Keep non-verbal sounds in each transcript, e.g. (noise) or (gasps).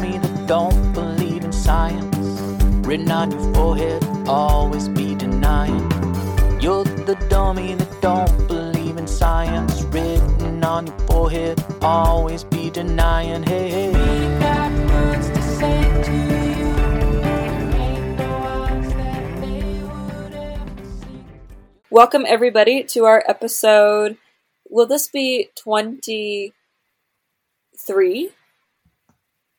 dummy that don't believe in science. Written on your forehead, always be denying. You're the dummy that don't believe in science. Written on your forehead, always be denying. Hey, hey. We got words to say to you. There ain't no odds that they would ever see. Welcome, everybody, to our episode. Will this be 23?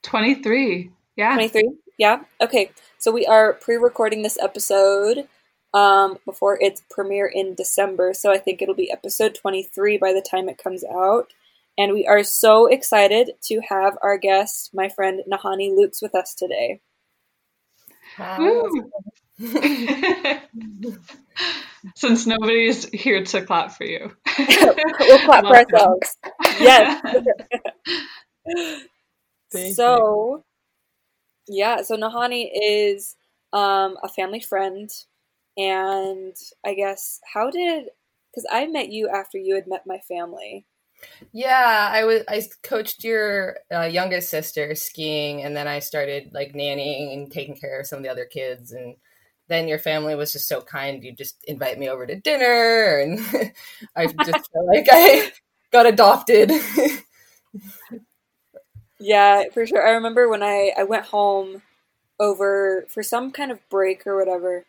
23. Yeah. 23? Yeah? Okay. So we are pre recording this episode um, before its premiere in December. So I think it'll be episode 23 by the time it comes out. And we are so excited to have our guest, my friend Nahani Lukes, with us today. Woo. (laughs) Since nobody's here to clap for you. (laughs) we'll clap for (laughs) ourselves. Yes. Thank so, yeah, so Nahani is um, a family friend. And I guess, how did, because I met you after you had met my family. Yeah, I was. I coached your uh, youngest sister skiing, and then I started like nannying and taking care of some of the other kids. And then your family was just so kind; you just invite me over to dinner, and (laughs) I just feel like I got adopted. (laughs) Yeah, for sure. I remember when I, I went home over for some kind of break or whatever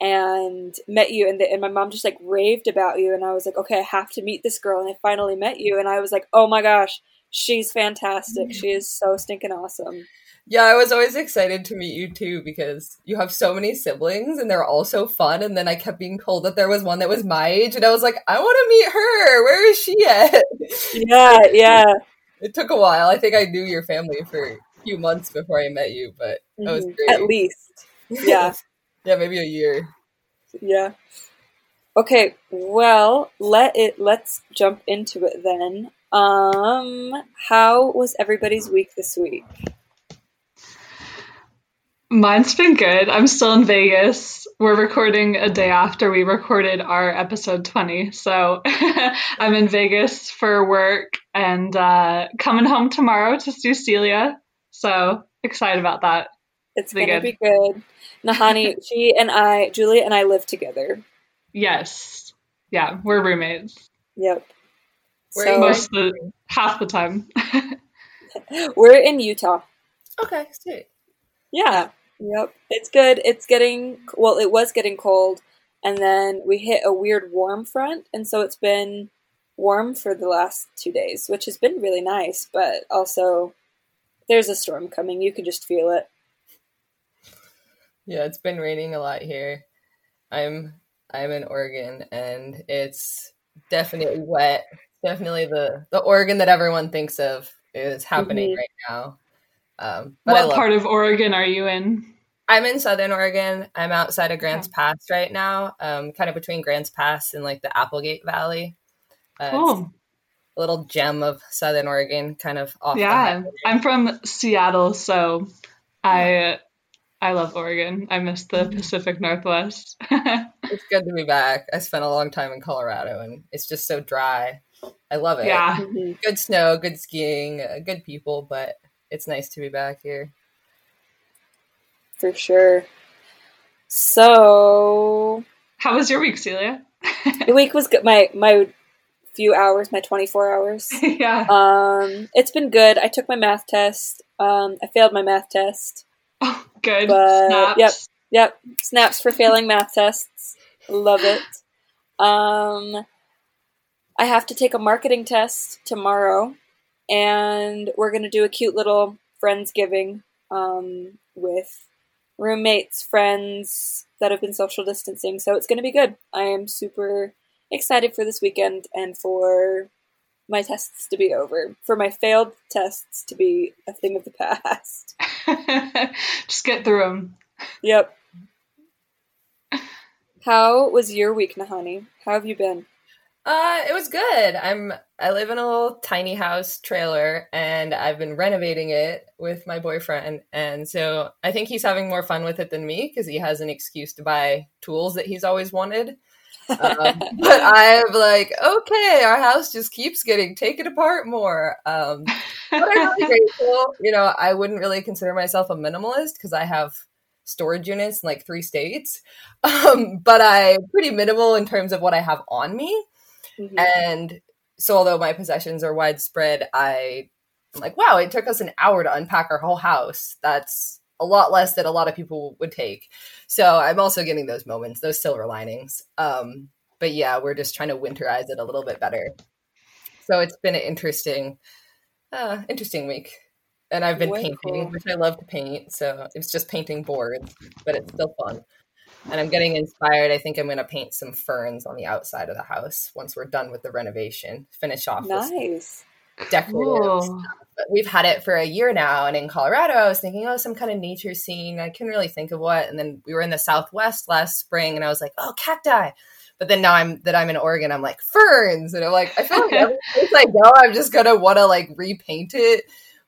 and met you and, the, and my mom just like raved about you and I was like, okay, I have to meet this girl and I finally met you and I was like, oh my gosh, she's fantastic. She is so stinking awesome. yeah, I was always excited to meet you too because you have so many siblings, and they're all so fun. And then I kept being told that there was one that was my age, and I was like, I want to meet her. Where is she at? Yeah, yeah. It took a while. I think I knew your family for a few months before I met you, but that was Mhm. great. At least. Yeah. (laughs) yeah, maybe a year. Yeah. Okay, well, let it let's jump into it then. Um how was everybody's week this week? Mine's been good. I'm still in Vegas. We're recording a day after we recorded our episode 20. So (laughs) I'm in Vegas for work and uh, coming home tomorrow to see Celia. So excited about that. It's Be gonna good. be good. Nahani, (laughs) she and I, Julia and I live together. Yes. Yeah, we're roommates Yep. Where so are you most of the half the time. (laughs) we're in Utah. Okay, sweet. Yeah. Yep. It's good. It's getting well, it was getting cold and then we hit a weird warm front and so it's been warm for the last 2 days, which has been really nice, but also there's a storm coming. You can just feel it. Yeah, it's been raining a lot here. I'm I'm in Oregon, and it's definitely wet. Definitely the the Oregon that everyone thinks of is happening Mhm. right now. Um, but what love part of Oregon are you in? I'm in Southern Oregon. I'm outside of Grants Pass right now, um, kind of between Grants Pass and like the Applegate Valley. Uh, Cool. a little gem of Southern Oregon, kind of off. Yeah, highway. I'm from Seattle, so I I love Oregon. I miss the Pacific Northwest. (laughs) it's good to be back. I spent a long time in Colorado, and it's just so dry. I love it. yeah, Mhm. good snow, good skiing, uh, good people, but it's nice to be back here. For sure. So how was your week, Celia? (laughs) the week was good. My my few hours, my twenty four hours. (laughs) yeah. Um, it's been good. I took my math test. Um, I failed my math test. Oh, good. but- Snaps. yep. Yep, snaps for failing math tests. Love it. Um, I have to take a marketing test tomorrow, and we're gonna do a cute little friendsgiving um, with roommates, friends that have been social distancing. So it's gonna be good. I am super excited for this weekend and for my tests to be over, for my failed tests to be a thing of the past. (laughs) (laughs) Just get through them. Yep. How was your week, Nahani? How have you been? Uh, it was good. I'm I live in a little tiny house trailer and I've been renovating it with my boyfriend and so I think he's having more fun with it than me because he has an excuse to buy tools that he's always wanted. Um, (laughs) but I'm like, okay, our house just keeps getting taken apart more. Um, but I'm really grateful. You know, I wouldn't really consider myself a minimalist because I have storage units in like three states. (laughs) Um, but I'm pretty minimal in terms of what I have on me. Mhm. And so, although my possessions are widespread, I I'm like, wow, it took us an hour to unpack our whole house. That's a lot less than a lot of people would take. So I'm also getting those moments, those silver linings. Um, but yeah, we're just trying to winterize it a little bit better. So it's been an interesting, uh, interesting week. And I've been Way painting, cool. which I love to paint. So it's just painting boards, but it's still fun. And I'm getting inspired. I think I'm going to paint some ferns on the outside of the house once we're done with the renovation. Finish off this Nice. Decorative but we've had it for a year now and in colorado i was thinking oh some kind of nature scene. I couldn't really think of what. And then we were in the southwest last spring and i was like oh cacti. But then now i'm that i'm in oregon i'm like ferns. And i'm like i feel like every place i go i'm just gonna want to like repaint it.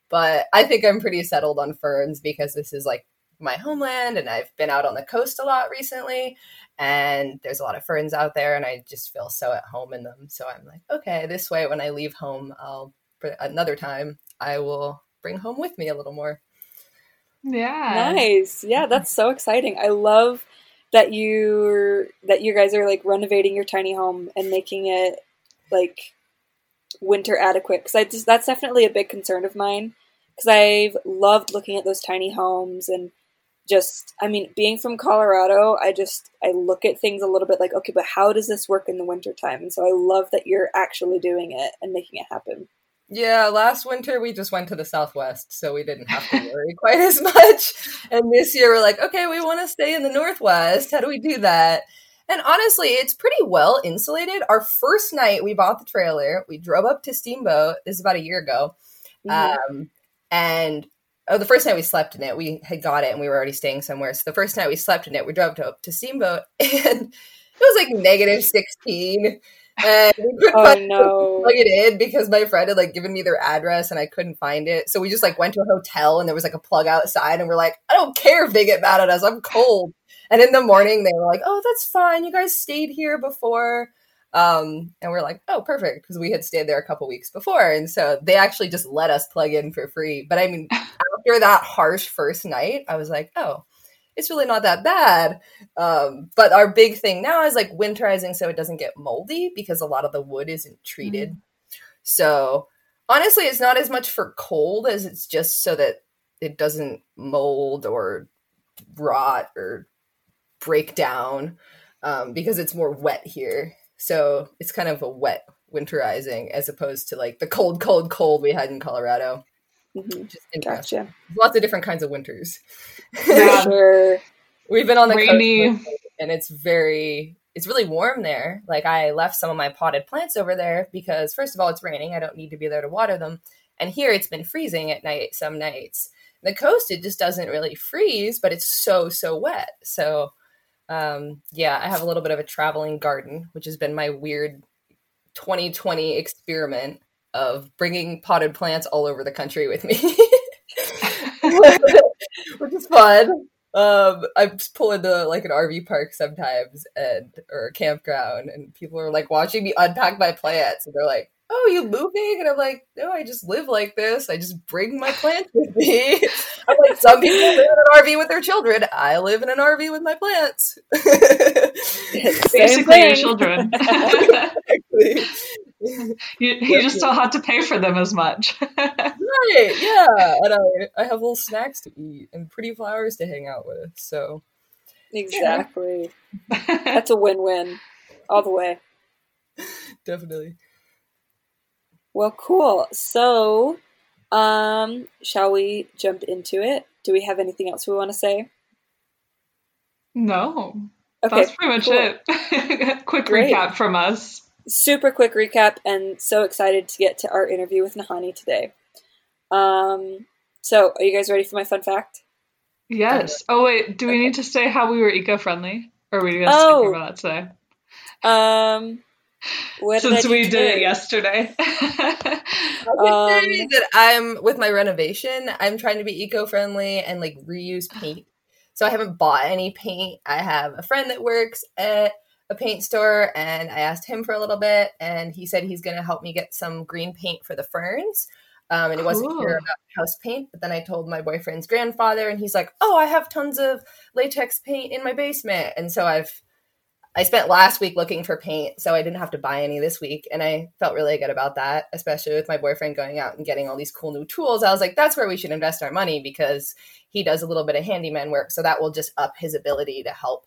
But i think i'm pretty settled on ferns because this is like my homeland and i've been out on the coast a lot recently and there's a lot of ferns out there and i just feel so at home in them so i'm like okay this way when i leave home i'll for another time i will bring home with me a little more Yeah. Nice. Yeah, mm-hmm. that's so exciting. I love that you that you guys are like renovating your tiny home and making it like winter adequate because I just that's definitely a big concern of mine because I've loved looking at those tiny homes and just I mean being from Colorado I just I look at things a little bit like okay but how does this work in the wintertime? And so I love that you're actually doing it and making it happen. yeah last winter we just went to the southwest so we didn't have to worry (laughs) quite as much. And this year we're like okay we want to stay in the northwest. How do we do that? And honestly it's pretty well insulated. Our first night we bought the trailer we drove up to steamboat this is about a year ago Mhm. Um, and oh, the first night we slept in it, we had got it and we were already staying somewhere. So the first night we slept in it, we drove to, to Steamboat (laughs) and it was like negative 16. And we couldn't oh no. plug it in because my friend had like given me their address and I couldn't find it. So we just like went to a hotel and there was like a plug outside and we're like, I don't care if they get mad at us. I'm cold. And in the morning they were like, Oh, that's fine. You guys stayed here before. Um, and we're like, oh, perfect, because we had stayed there a couple weeks before, and so they actually just let us plug in for free. But I mean, (laughs) after that harsh first night, I was like, oh, it's really not that bad. Um, but our big thing now is like winterizing so it doesn't get moldy because a lot of the wood isn't treated. So honestly, it's not as much for cold as it's just so that it doesn't mold or rot or break down um, because it's more wet here. So it's kind of a wet winterizing as opposed to like the cold, cold, cold we had in Colorado. Mhm. Which is interesting. Gotcha. Lots of different kinds of winters. Yeah. (laughs) Sure. We've been on the Rainy. coast and it's very it's really warm there. Like I left some of my potted plants over there because first of all it's raining. I don't need to be there to water them. And here it's been freezing at night some nights. The coast it just doesn't really freeze, but it's so so wet. So um yeah, I have a little bit of a traveling garden, which has been my weird 2020 experiment of bringing potted plants all over the country with me. (laughs) which is fun. Um, I just pull into like an RV park sometimes and or a campground, and people are like watching me unpack my plants, and they're like, "Oh, you moving?" And I'm like, "No, I just live like this. I just bring my plants with me." (laughs) I'm like, some people live in an RV with their children. I live in an RV with my plants. (laughs) Basically, your thing. children. (laughs) you, you just don't have to pay for them as much. (laughs) Right, yeah. And I, I have little snacks to eat and pretty flowers to hang out with. So Exactly. (laughs) That's a win-win all the way. definitely. Well, cool. So, um, shall we jump into it? Do we have anything else we want to say? no, Okay, that's pretty much cool. it. Quick Great. recap from us. Super quick recap and so excited to get to our interview with Nahani today. Um, so are you guys ready for my fun fact? Yes. Oh wait, do we need to say how we were eco-friendly, or are we gonna Oh. skip over that today? Um, what did Since do we did it yesterday. (laughs) I would Um, say that I'm with my renovation. I'm trying to be eco-friendly and like reuse paint. So I haven't bought any paint. I have a friend that works at a paint store and I asked him for a little bit and he said he's going to help me get some green paint for the ferns. Um, and he wasn't Cool. sure about house paint, but then I told my boyfriend's grandfather and he's like, "Oh, I have tons of latex paint in my basement." And so I've I spent last week looking for paint, so I didn't have to buy any this week, and I felt really good about that, especially with my boyfriend going out and getting all these cool new tools. I was like, that's where we should invest our money because he does a little bit of handyman work, so that will just up his ability to help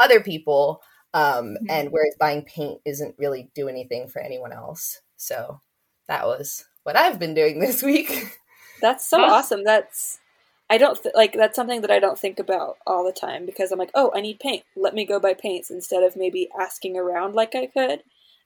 other people. Um, Mhm. And whereas buying paint isn't really do anything for anyone else, so that was what I've been doing (laughs) this week. That's so That's- awesome. That's I don't th- like that's something that I don't think about all the time because I'm like, oh, I need paint. Let me go buy paints instead of maybe asking around like I could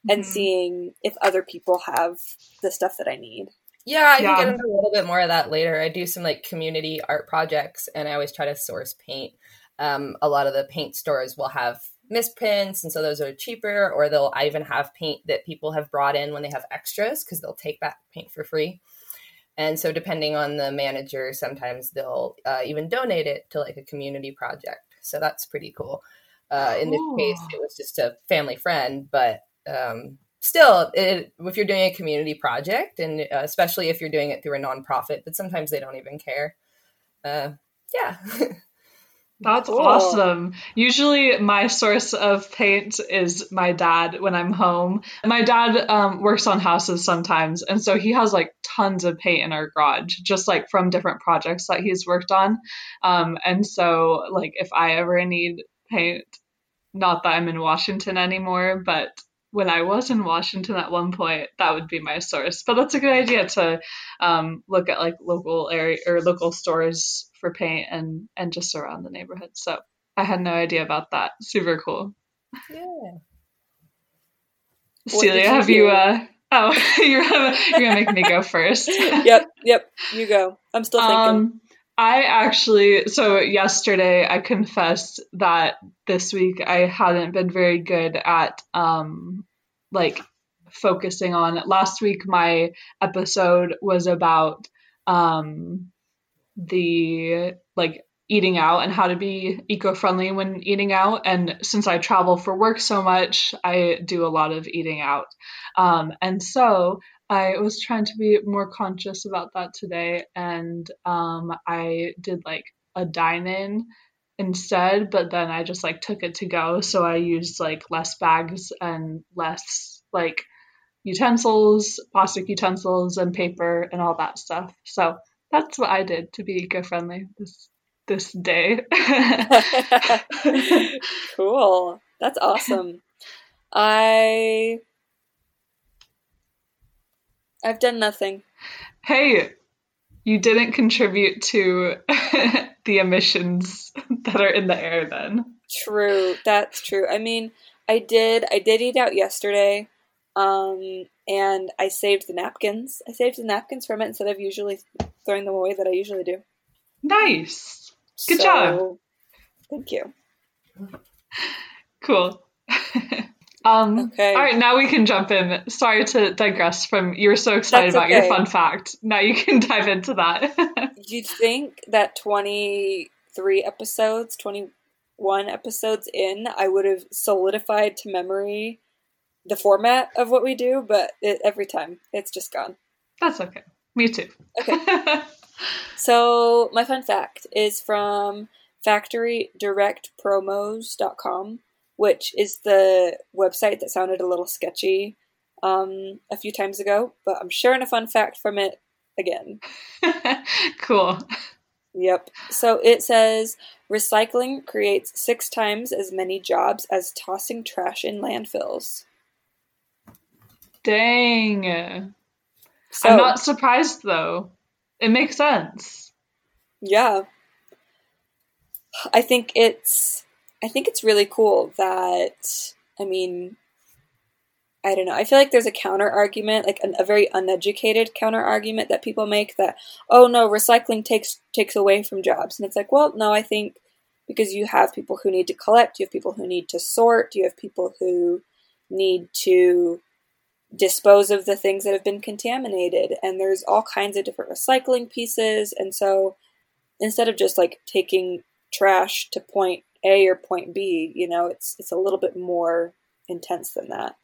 and Mhm. seeing if other people have the stuff that I need. Yeah, I Yeah. can get into a little bit more of that later. I do some like community art projects, and I always try to source paint. Um, a lot of the paint stores will have misprints, and so those are cheaper. Or they'll I even have paint that people have brought in when they have extras because they'll take back paint for free. And so, depending on the manager, sometimes they'll uh, even donate it to like a community project. So that's pretty cool. Uh, in this case, it was just a family friend, but um, still, it, if you're doing a community project, and uh, especially if you're doing it through a nonprofit, but sometimes they don't even care. Uh, yeah, (laughs) That's Cool. awesome. Usually, my source of paint is my dad when I'm home. My dad um, works on houses sometimes, and so he has like tons of paint in our garage, just like from different projects that he's worked on. Um, and so, like, if I ever need paint, not that I'm in Washington anymore, but when I was in Washington at one point, that would be my source. But that's a good idea to um, look at like local area or local stores for paint and and just around the neighborhood. So I had no idea about that. Super cool. yeah. Celia, you have you uh (laughs) oh (laughs) you're gonna, you're gonna make me go first. (laughs) yep, yep. You go. I'm still thinking. Um, I actually, so yesterday I confessed that this week I hadn't been very good at, um, like focusing on. Last week my episode was about, um, the like eating out and how to be eco-friendly when eating out. And since i travel for work so much i do a lot of eating out. Um, and so i was trying to be more conscious about that today. And um, i did like a dine-in instead but then i just like took it to go. So i used like less bags and less like utensils plastic utensils and paper and all that stuff. So that's what I did to be eco-friendly this this day. (laughs) cool. That's awesome. I I've done nothing. hey, you didn't contribute to (laughs) the emissions that are in the air then. True. That's true. I mean, I did I did eat out yesterday. Um and I saved the napkins. I saved the napkins from it instead of usually throwing them away that I usually do. Nice. Good So, job. Thank you. Cool. (laughs) um Okay. all right, now we can jump in. Sorry to digress from you were so excited That's about your fun fact. Now you can (laughs) dive into that. (laughs) You'd think that 23 episodes, 21 episodes in, I would have solidified to memory the format of what we do, but it, every time it's just gone. That's okay. Me too. Okay. (laughs) So, my fun fact is from factorydirectpromos.com, which is the website that sounded a little sketchy um, a few times ago, but I'm sharing a fun fact from it again. (laughs) cool. Yep. So it says recycling creates six times as many jobs as tossing trash in landfills. Dang. So I'm not surprised though. It makes sense. yeah, I think it's I think it's really cool that I mean I don't know. I feel like there's a counter argument, like an, a very uneducated counter argument that people make that oh no, recycling takes takes away from jobs, and it's like well no, I think because you have people who need to collect, you have people who need to sort, you have people who need to dispose of the things that have been contaminated and there's all kinds of different recycling pieces and so instead of just like taking trash to point A or point B. You know, it's it's a little bit more intense than that.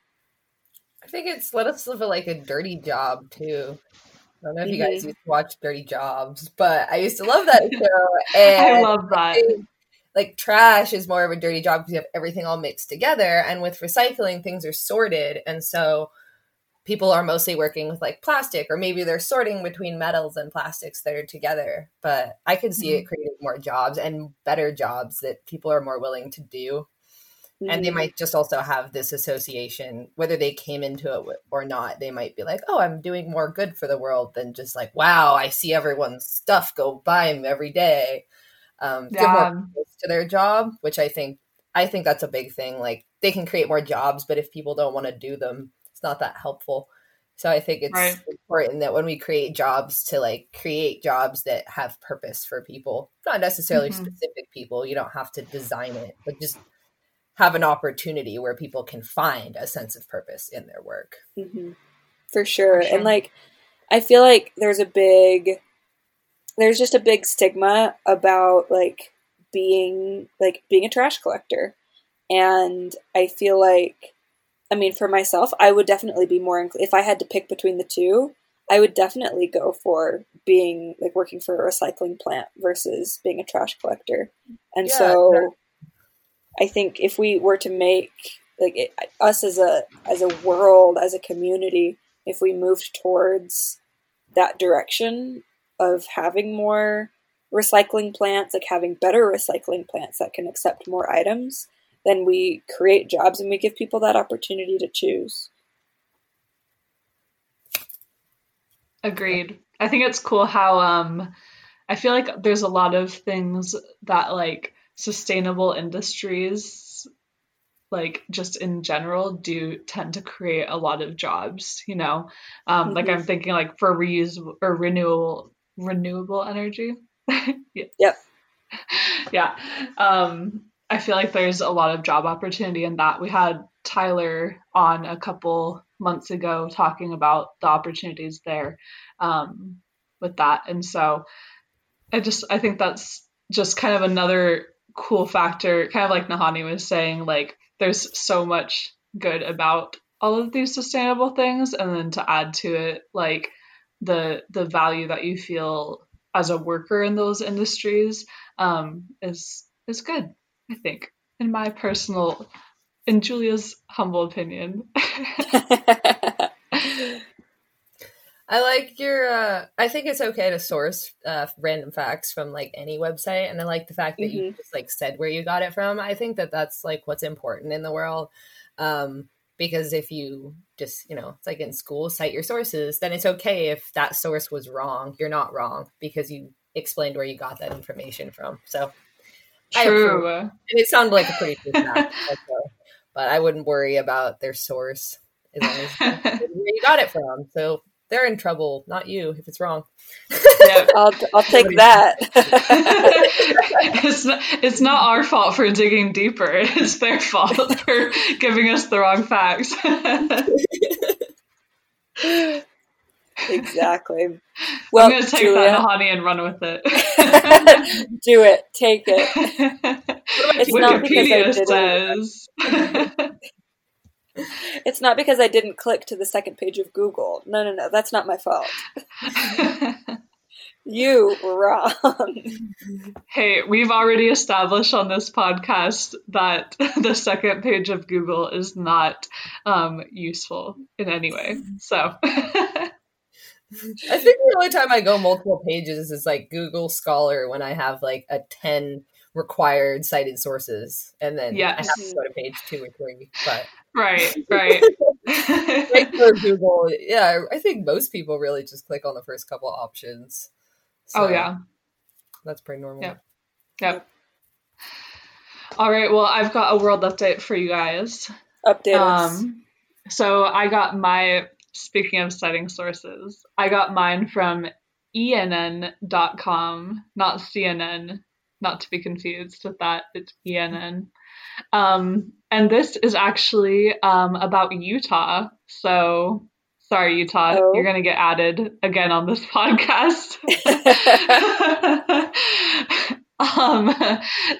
I think it's let us live a, like a dirty job too. I don't know if you guys Mhm. used to watch Dirty Jobs, but I used to love that (laughs) show. And I love that. think, like trash is more of a dirty job because you have everything all mixed together and with recycling things are sorted and so people are mostly working with like plastic or maybe they're sorting between metals and plastics that are together. But i could see it creating more jobs and better jobs that people are more willing to do. And they Mhm. might just also have this association whether they came into it or not they might be like oh i'm doing more good for the world than just like wow i see everyone's stuff go by them every day. Um Yeah. to their job which i think i think that's a big thing. Like they can create more jobs but if people don't want to do them it's not that helpful so i think it's Right. important that when we create jobs to like create jobs that have purpose for people not necessarily Mhm. specific people you don't have to design it but just have an opportunity where people can find a sense of purpose in their work. hmm For sure. For sure. And like, I feel like there's a big, there's just a big stigma about like being like being a trash collector, and I feel like, I mean, for myself, I would definitely be more inc- if I had to pick between the two. I would definitely go for being like working for a recycling plant versus being a trash collector. And Yeah, so sure. I think if we were to make like it, us as a as a world as a community, if we moved towards that direction of having more recycling plants, like having better recycling plants that can accept more items, then we create jobs and we give people that opportunity to choose. Agreed. I think it's cool how um I feel like there's a lot of things that like sustainable industries like just in general do tend to create a lot of jobs, you know. Um like Mhm. I'm thinking like for reusable or renewable renewable energy. (laughs) yeah. Yep. (laughs) Yeah. Um I feel like there's a lot of job opportunity in that. We had Tyler on a couple months ago talking about the opportunities there um, with that. And so I just I think that's just kind of another cool factor, kind of like Nahani was saying, like there's so much good about all of these sustainable things and then to add to it like the the value that you feel as a worker in those industries um, is is good, I think, in my personal in Julia's humble opinion. (laughs) I like your. Uh, I think it's okay to source uh, random facts from like any website, and I like the fact that you just like said where you got it from. I think that that's like what's important in the world, um, because if you just you know it's like in school cite your sources, then it's okay if that source was wrong. You're not wrong because you explained where you got that information from. So. True. And it sounded like a pretty good fact, (laughs) but I wouldn't worry about their source as long as (laughs) where you got it from. So they're in trouble, not you, if it's wrong. Yeah. (laughs) I'll I'll take that. it's not, it's not our fault for digging deeper. It's their fault for giving us the wrong facts. Exactly. (laughs) Well, I'm gonna take Julia, that honey and run with it. (laughs) do it. Take it. (laughs) It's not because I Wikipedia says. It's not because I didn't click to the second page of Google. No, no, no. That's not my fault. You were wrong. hey, we've already established on this podcast that the second page of Google is not um, useful in any way. So, I think the only time I go multiple pages is like Google Scholar when I have like a 10 required cited sources. And then yeah. I have to go to page two or three. But right, (laughs) right. like for (laughs) Google, yeah, I think most people really just click on the first couple options. oh, So yeah. That's pretty normal. Yep. Yep. All right. Well, I've got a world update for you guys. Update. Um, so I got my, speaking of citing sources, I got mine from ENN.com, not CNN, not to be confused with that. It's ENN. Um, and this is actually um, about Utah. So sorry, Utah, Oh. you're going to get added again on this (laughs) podcast. (laughs) Um,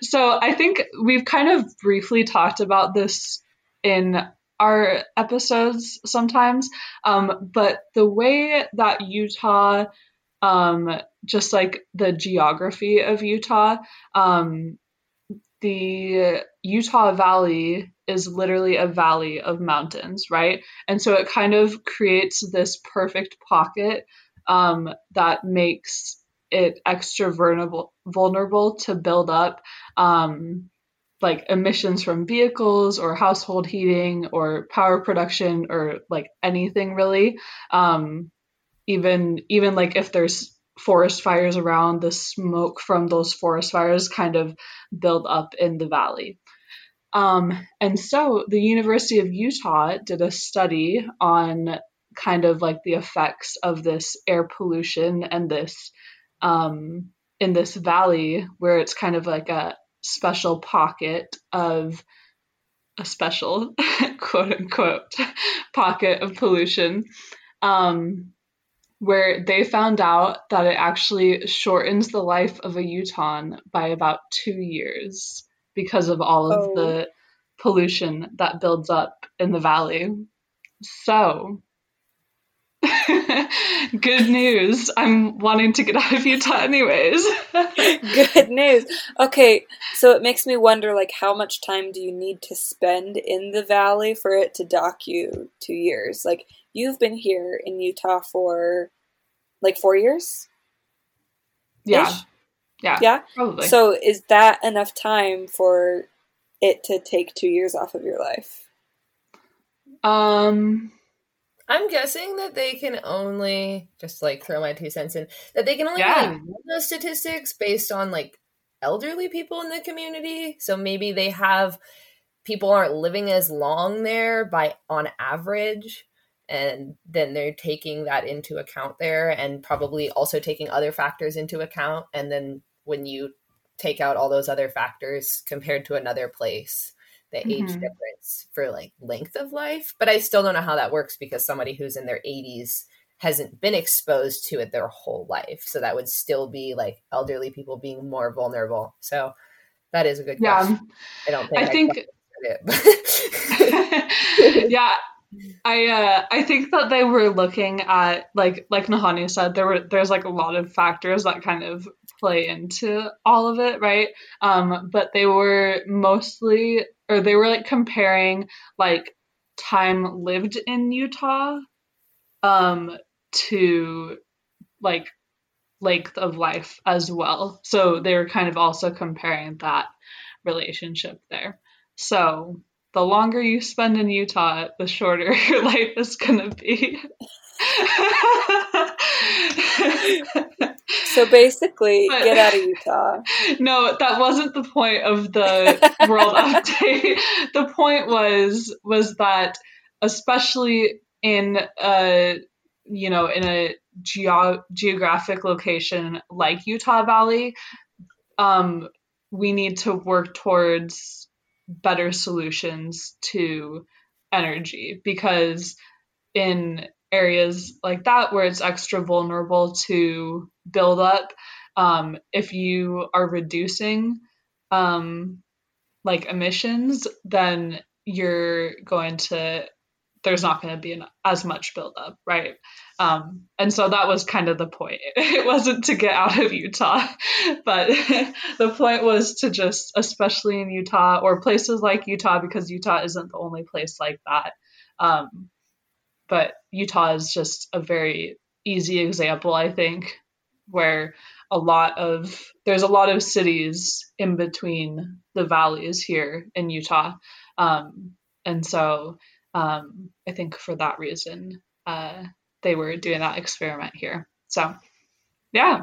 so I think we've kind of briefly talked about this in our episodes sometimes, um, but the way that Utah, um, just like the geography of Utah, um, the Utah Valley is literally a valley of mountains, right? And so it kind of creates this perfect pocket um, that makes it extra vulnerable vulnerable to build up um, like emissions from vehicles or household heating or power production or like anything really. Um, even even like if there's forest fires around the smoke from those forest fires kind of build up in the valley. Um, and so the university of utah did a study on kind of like the effects of this air pollution and this um, in this valley where it's kind of like a special pocket of a special (laughs) quote unquote pocket of pollution um, where they found out that it actually shortens the life of a Utahn by about two years because of all of Oh. the pollution that builds up in the valley. So, (laughs) good news. I'm wanting to get out of Utah anyways. (laughs) Good news. Okay, so it makes me wonder like how much time do you need to spend in the valley for it to dock you 2 years? Like you've been here in Utah for like 4 years? yeah. Ish? Yeah. Yeah. Probably. So is that enough time for it to take 2 years off of your life? um I'm guessing that they can only just like throw my two cents in that they can only Yeah. those statistics based on like elderly people in the community. So maybe they have people aren't living as long there by on average and then they're taking that into account there and probably also taking other factors into account and then when you take out all those other factors compared to another place the age Mhm. difference for like length of life but i still don't know how that works because somebody who's in their 80s hasn't been exposed to it their whole life. So that would still be like elderly people being more vulnerable. So that is a good yeah. question. I don't think I think it, (laughs) (laughs) yeah. I uh i think that they were looking at like like nahani said there were there's like a lot of factors that kind of play into all of it right? Um but they were mostly or they were like comparing like time lived in utah um to like length of life as well so they were kind of also comparing that relationship there so the longer you spend in Utah, the shorter (laughs) your life is going to be. (laughs) So basically, But- get out of Utah. (laughs) no, that wasn't the point of the world (laughs) update. The point was was that especially in a you know in a geo- geographic location like Utah Valley, um, we need to work towards better solutions to energy because in areas like that where it's extra vulnerable to build up um, if you are reducing um, like emissions then you're going to there's not going to be an, as much buildup right? Um, and so that was kind of the point. (laughs) It wasn't to get out of utah (laughs) but (laughs) the point was to just especially in utah or places like utah because utah isn't the only place like that um, but utah is just a very easy example i think where a lot of there's a lot of cities in between the valleys here in utah um, and so um, i think for that reason uh, they were doing that experiment here so yeah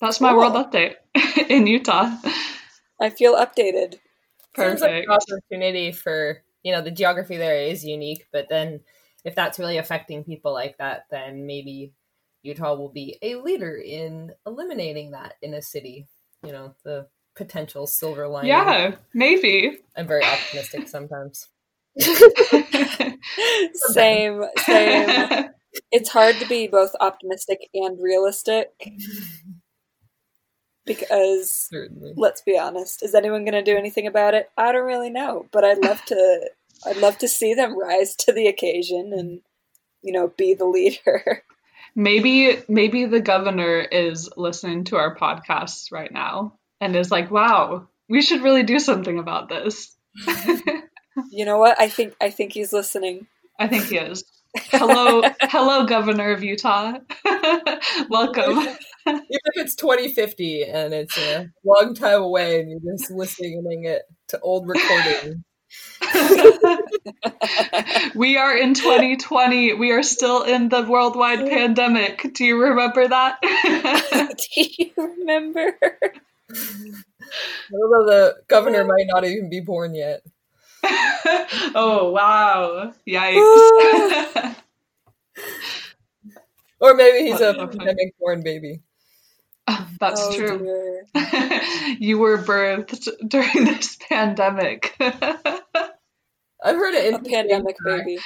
that's my Cool. world update (laughs) in utah I feel updated. Sounds like perfect an opportunity for you know the geography there is unique, but then if that's really affecting people like that, then maybe Utah will be a leader in eliminating that in a city. You know the potential silver lining. yeah maybe I'm very optimistic sometimes. (laughs) (laughs) Same, same. (laughs) It's hard to be both optimistic and realistic. because Certainly. let's be honest, is anyone going to do anything about it? I don't really know, but I'd love to. I'd love to see them rise to the occasion and you know be the leader. (laughs) Maybe maybe the governor is listening to our podcasts right now and is like, "Wow, we should really do something about this." (laughs) you know what? I think I think he's listening. I think he is. Hello, (laughs) hello, Governor of Utah. Welcome. Even if it's 2050 and it's a long time away and you're just listening it to old recording. (laughs) we are in 2020. We are still in the worldwide pandemic. Do you remember that? (laughs) Do you remember? Although the governor might not even be born yet. (laughs) oh wow! Yikes! or maybe he's a pandemic-born baby. That's Oh, true. you were birthed during this pandemic. I've heard an A pandemic baby.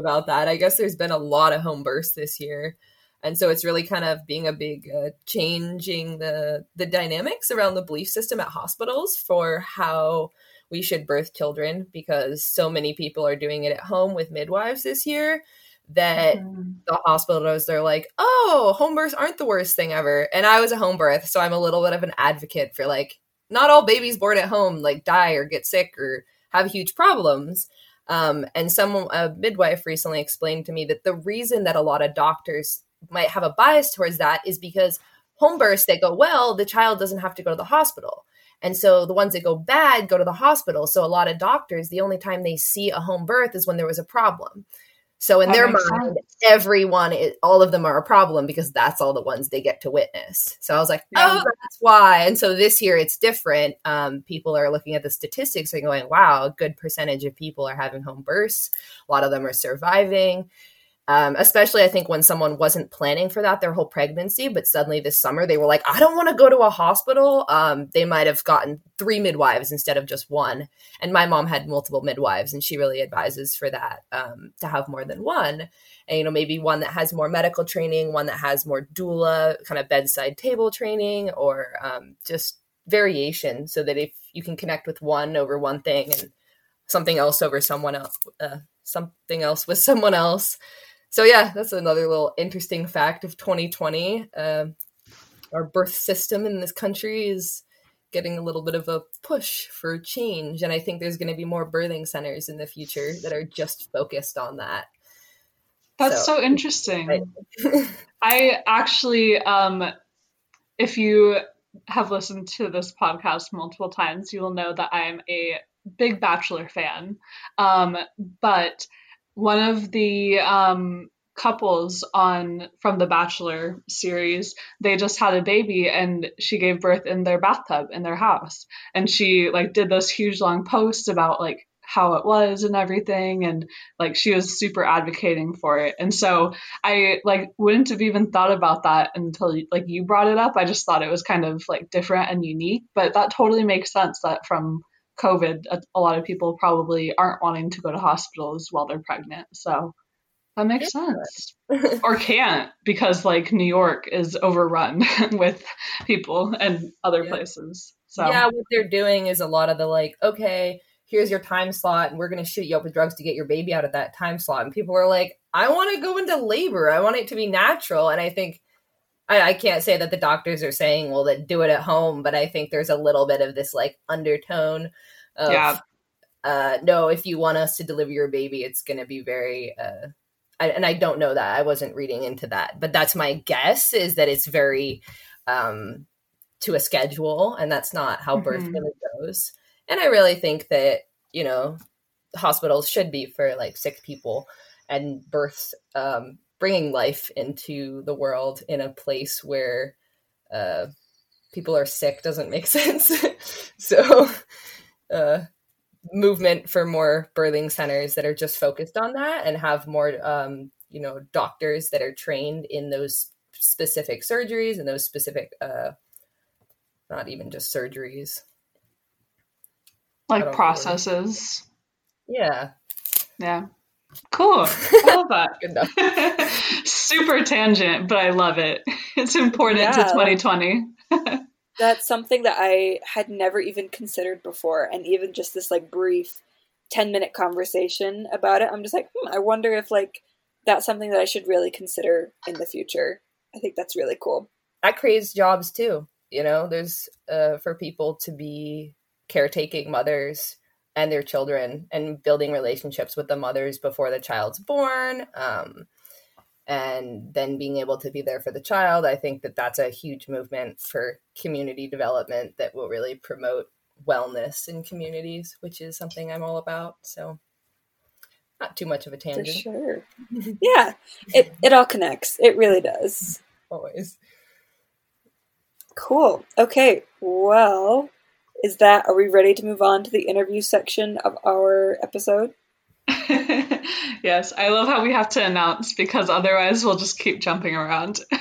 about that. I guess there's been a lot of home births this year. And so it's really kind of being a big uh, changing the the dynamics around the belief system at hospitals for how we should birth children because so many people are doing it at home with midwives this year that the hospitals they're like, "Oh, home births aren't the worst thing ever." And I was a home birth, so I'm a little bit of an advocate for like not all babies born at home like die or get sick or have huge problems. Um, and someone, a midwife recently explained to me that the reason that a lot of doctors might have a bias towards that is because home births that go well, the child doesn't have to go to the hospital. And so the ones that go bad go to the hospital. So a lot of doctors, the only time they see a home birth is when there was a problem. So in That their mind, sense. everyone, is, all of them are a problem because that's all the ones they get to witness. So I was like, oh, that's why. And so this year it's different. Um, people are looking at the statistics and going, wow, a good percentage of people are having home births. A lot of them are surviving. Um, especially, I think when someone wasn't planning for that their whole pregnancy, but suddenly this summer they were like, I don't want to go to a hospital. Um, they might have gotten three midwives instead of just one. And my mom had multiple midwives, and she really advises for that um, to have more than one. And, you know, maybe one that has more medical training, one that has more doula, kind of bedside table training, or um, just variation so that if you can connect with one over one thing and something else over someone else, uh, something else with someone else. So yeah, that's another little interesting fact of 2020. Um, our birth system in this country is getting a little bit of a push for change, and I think there's going to be more birthing centers in the future that are just focused on that. That's So- so, interesting. Right. (laughs) I actually, um, if you have listened to this podcast multiple times, you will know that I'm a big Bachelor fan. Um, but one of the um, couples on from the Bachelor series, they just had a baby, and she gave birth in their bathtub in their house, and she like did those huge long posts about like how it was and everything and like she was super advocating for it and so I like wouldn't have even thought about that until like you brought it up. I just thought it was kind of like different and unique, but that totally makes sense that from COVID, a, a lot of people probably aren't wanting to go to hospitals while they're pregnant. So that makes sense. or can't because like New York is overrun (laughs) with people and other Yeah. places. So Yeah, what they're doing is a lot of the like, okay, here's your time slot, and we're going to shoot you up with drugs to get your baby out of that time slot. And people are like, I want to go into labor. I want it to be natural. And I think, I, I can't say that the doctors are saying, well, that do it at home, but I think there's a little bit of this like undertone of, Yeah. uh, no, if you want us to deliver your baby, it's going to be very, uh, I, and I don't know that. I wasn't reading into that, but that's my guess is that it's very, um, to a schedule, and that's not how birth Mhm. really goes. And I really think that you know hospitals should be for like sick people and births, um, bringing life into the world in a place where uh, people are sick doesn't make (laughs) sense. so, uh, movement for more birthing centers that are just focused on that and have more, um, you know, doctors that are trained in those specific surgeries and those specific, uh, not even just surgeries. Like don't know. processes. Yeah, Yeah. Cool. I love that. (laughs) good enough. (laughs) Super tangent, but I love it. It's important to Yeah. 2020. (laughs) That's something that I had never even considered before, and even just this like brief ten minute conversation about it, I'm just like, hmm, I wonder if like that's something that I should really consider in the future. I think that's really cool. That creates jobs too. You know, there's uh, for people to be caretaking mothers and their children and building relationships with the mothers before the child's born. Um, and then being able to be there for the child i think that that's a huge movement for community development that will really promote wellness in communities which is something i'm all about. So not too much of a tangent. for sure. (laughs) Yeah it, it all connects. It really does. Always. Cool. Okay well is that are we ready to move on to the interview section of our episode (laughs) yes, I love how we have to announce because otherwise we'll just keep jumping around. (laughs)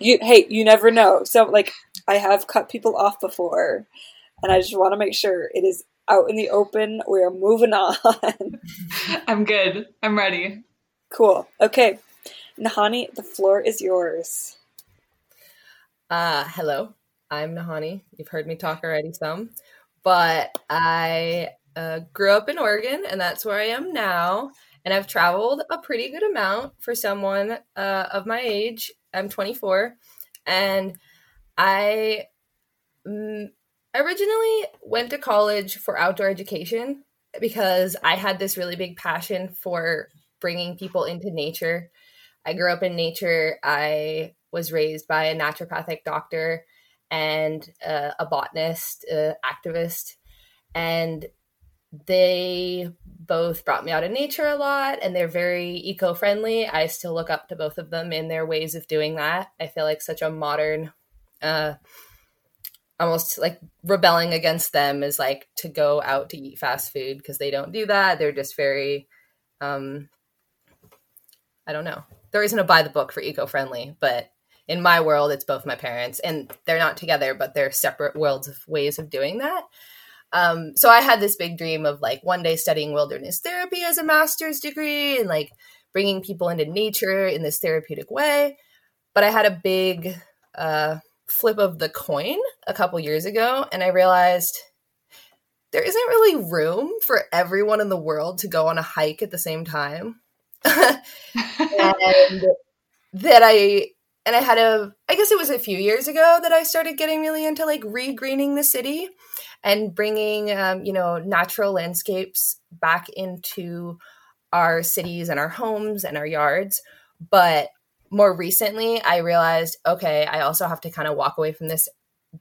you hey, you never know. So like I have cut people off before and I just want to make sure it is out in the open. We are moving on. (laughs) I'm good. I'm ready. Cool. Okay. Nahani, the floor is yours. Uh hello. I'm Nahani. You've heard me talk already some. But I uh, grew up in Oregon, and that's where I am now. And I've traveled a pretty good amount for someone uh, of my age. I'm 24, and I mm, originally went to college for outdoor education because I had this really big passion for bringing people into nature. I grew up in nature. I was raised by a naturopathic doctor and uh, a botanist, uh, activist, and they both brought me out in nature a lot and they're very eco-friendly. I still look up to both of them in their ways of doing that. I feel like such a modern uh almost like rebelling against them is like to go out to eat fast food because they don't do that. They're just very um i don't know. There isn't a by the book for eco-friendly but in my world it's both my parents and they're not together but they're separate worlds of ways of doing that um, so I had this big dream of like one day studying wilderness therapy as a master's degree and like bringing people into nature in this therapeutic way. But I had a big uh, flip of the coin a couple years ago, and I realized there isn't really room for everyone in the world to go on a hike at the same time. (laughs) (laughs) and that I and I had a I guess it was a few years ago that I started getting really into like regreening the city and bringing um, you know natural landscapes back into our cities and our homes and our yards. But more recently i realized okay i also have to kind of walk away from this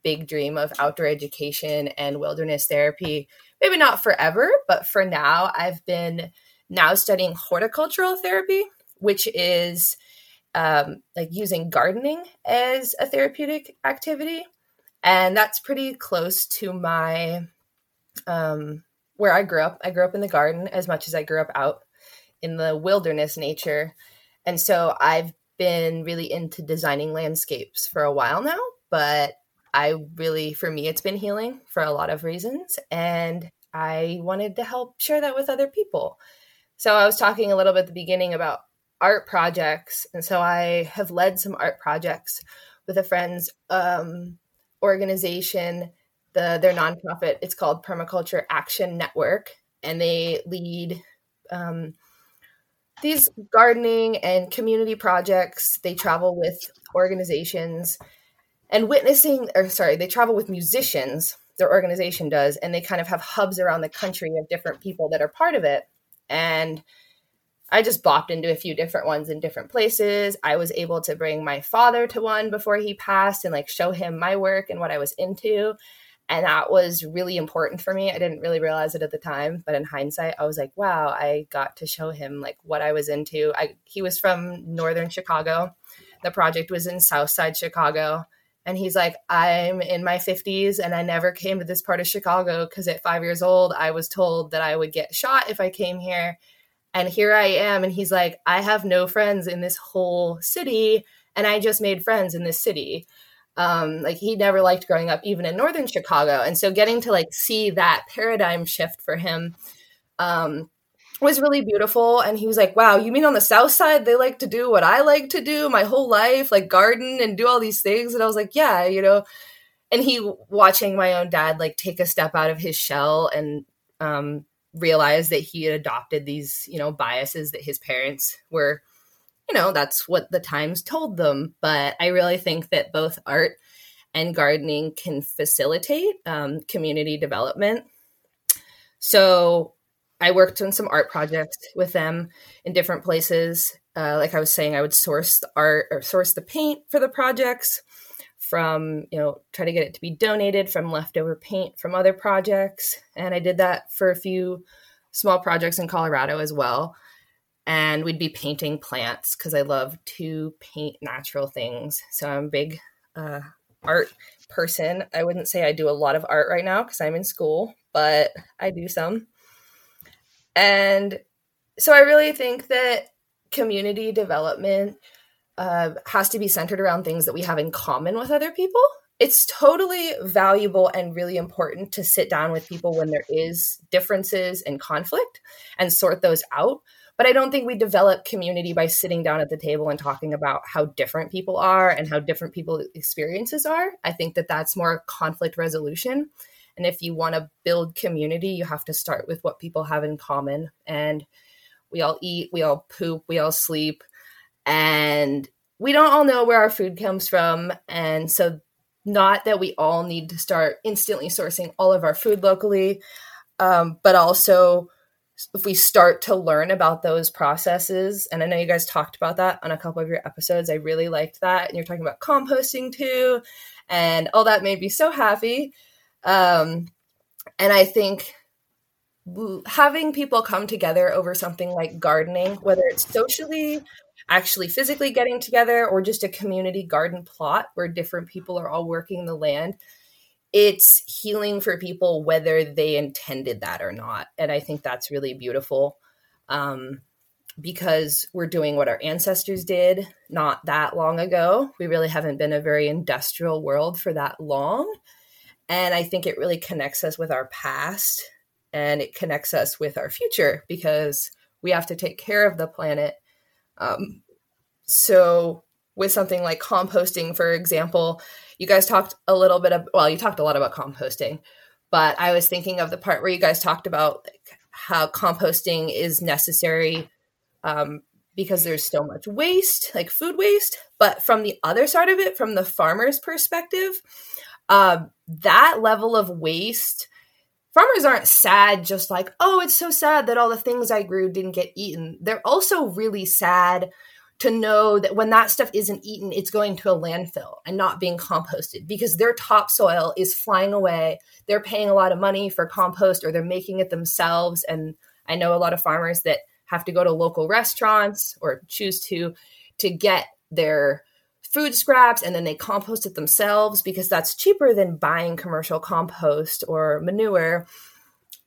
big dream of outdoor education and wilderness therapy. Maybe not forever but for now i've been now studying horticultural therapy which is um, like using gardening as a therapeutic activity and that's pretty close to my um, where I grew up. I grew up in the garden as much as I grew up out in the wilderness nature, and so I've been really into designing landscapes for a while now. But I really, for me, it's been healing for a lot of reasons, and I wanted to help share that with other people. So I was talking a little bit at the beginning about art projects, and so I have led some art projects with a friend's um, organization, the their nonprofit. It's called Permaculture Action Network, and they lead um, these gardening and community projects. They travel with organizations and witnessing, or sorry, they travel with musicians. Their organization does, and they kind of have hubs around the country of different people that are part of it. And I just bopped into a few different ones in different places. I was able to bring my father to one before he passed and like show him my work and what I was into. And that was really important for me. I didn't really realize it at the time, but in hindsight, I was like, wow, I got to show him like what I was into. I he was from northern Chicago. The project was in South Side Chicago. And he's like, I'm in my 50s and I never came to this part of Chicago because at five years old, I was told that I would get shot if I came here and here I am. And he's like, I have no friends in this whole city. And I just made friends in this city. Um, like he never liked growing up, even in northern Chicago. And so getting to like see that paradigm shift for him um, was really beautiful. And he was like, wow, you mean on the south side, they like to do what I like to do my whole life, like garden and do all these things. And I was like, yeah, you know, and he watching my own dad like take a step out of his shell and um, realize that he had adopted these you know biases that his parents were you know that's what the times told them. But i really think that both art and gardening can facilitate um, community development. So i worked on some art projects with them in different places. Uh, like i was saying i would source the art or source the paint for the projects from you know try to get it to be donated from leftover paint from other projects. And i did that for a few small projects in colorado as well. And we'd be painting plants because i love to paint natural things. So i'm a big uh, art person. I wouldn't say i do a lot of art right now because i'm in school but i do some. And so i really think that community development uh, has to be centered around things that we have in common with other people. It's totally valuable and really important to sit down with people when there is differences and conflict and sort those out. But I don't think we develop community by sitting down at the table and talking about how different people are and how different people's experiences are. I think that that's more conflict resolution. And if you want to build community, you have to start with what people have in common. And we all eat, we all poop, we all sleep and we don't all know where our food comes from. And so not that we all need to start instantly sourcing all of our food locally um, but also if we start to learn about those processes and i know you guys talked about that on a couple of your episodes i really liked that. And you're talking about composting too and all that made me so happy. Um, and i think having people come together over something like gardening whether it's socially actually physically getting together or just a community garden plot where different people are all working the land it's healing for people whether they intended that or not. And i think that's really beautiful um, because we're doing what our ancestors did not that long ago. We really haven't been a very industrial world for that long. And i think it really connects us with our past and it connects us with our future because we have to take care of the planet um, so with something like composting, for example, you guys talked a little bit of, well, you talked a lot about composting, but I was thinking of the part where you guys talked about like, how composting is necessary um, because there's so much waste, like food waste. But from the other side of it, from the farmer's perspective, uh, that level of waste farmers aren't sad just like, oh, it's so sad that all the things I grew didn't get eaten. They're also really sad to know that when that stuff isn't eaten, it's going to a landfill and not being composted because their topsoil is flying away. They're paying a lot of money for compost or they're making it themselves. And I know a lot of farmers that have to go to local restaurants or choose to to get their food scraps and then they compost it themselves because that's cheaper than buying commercial compost or manure.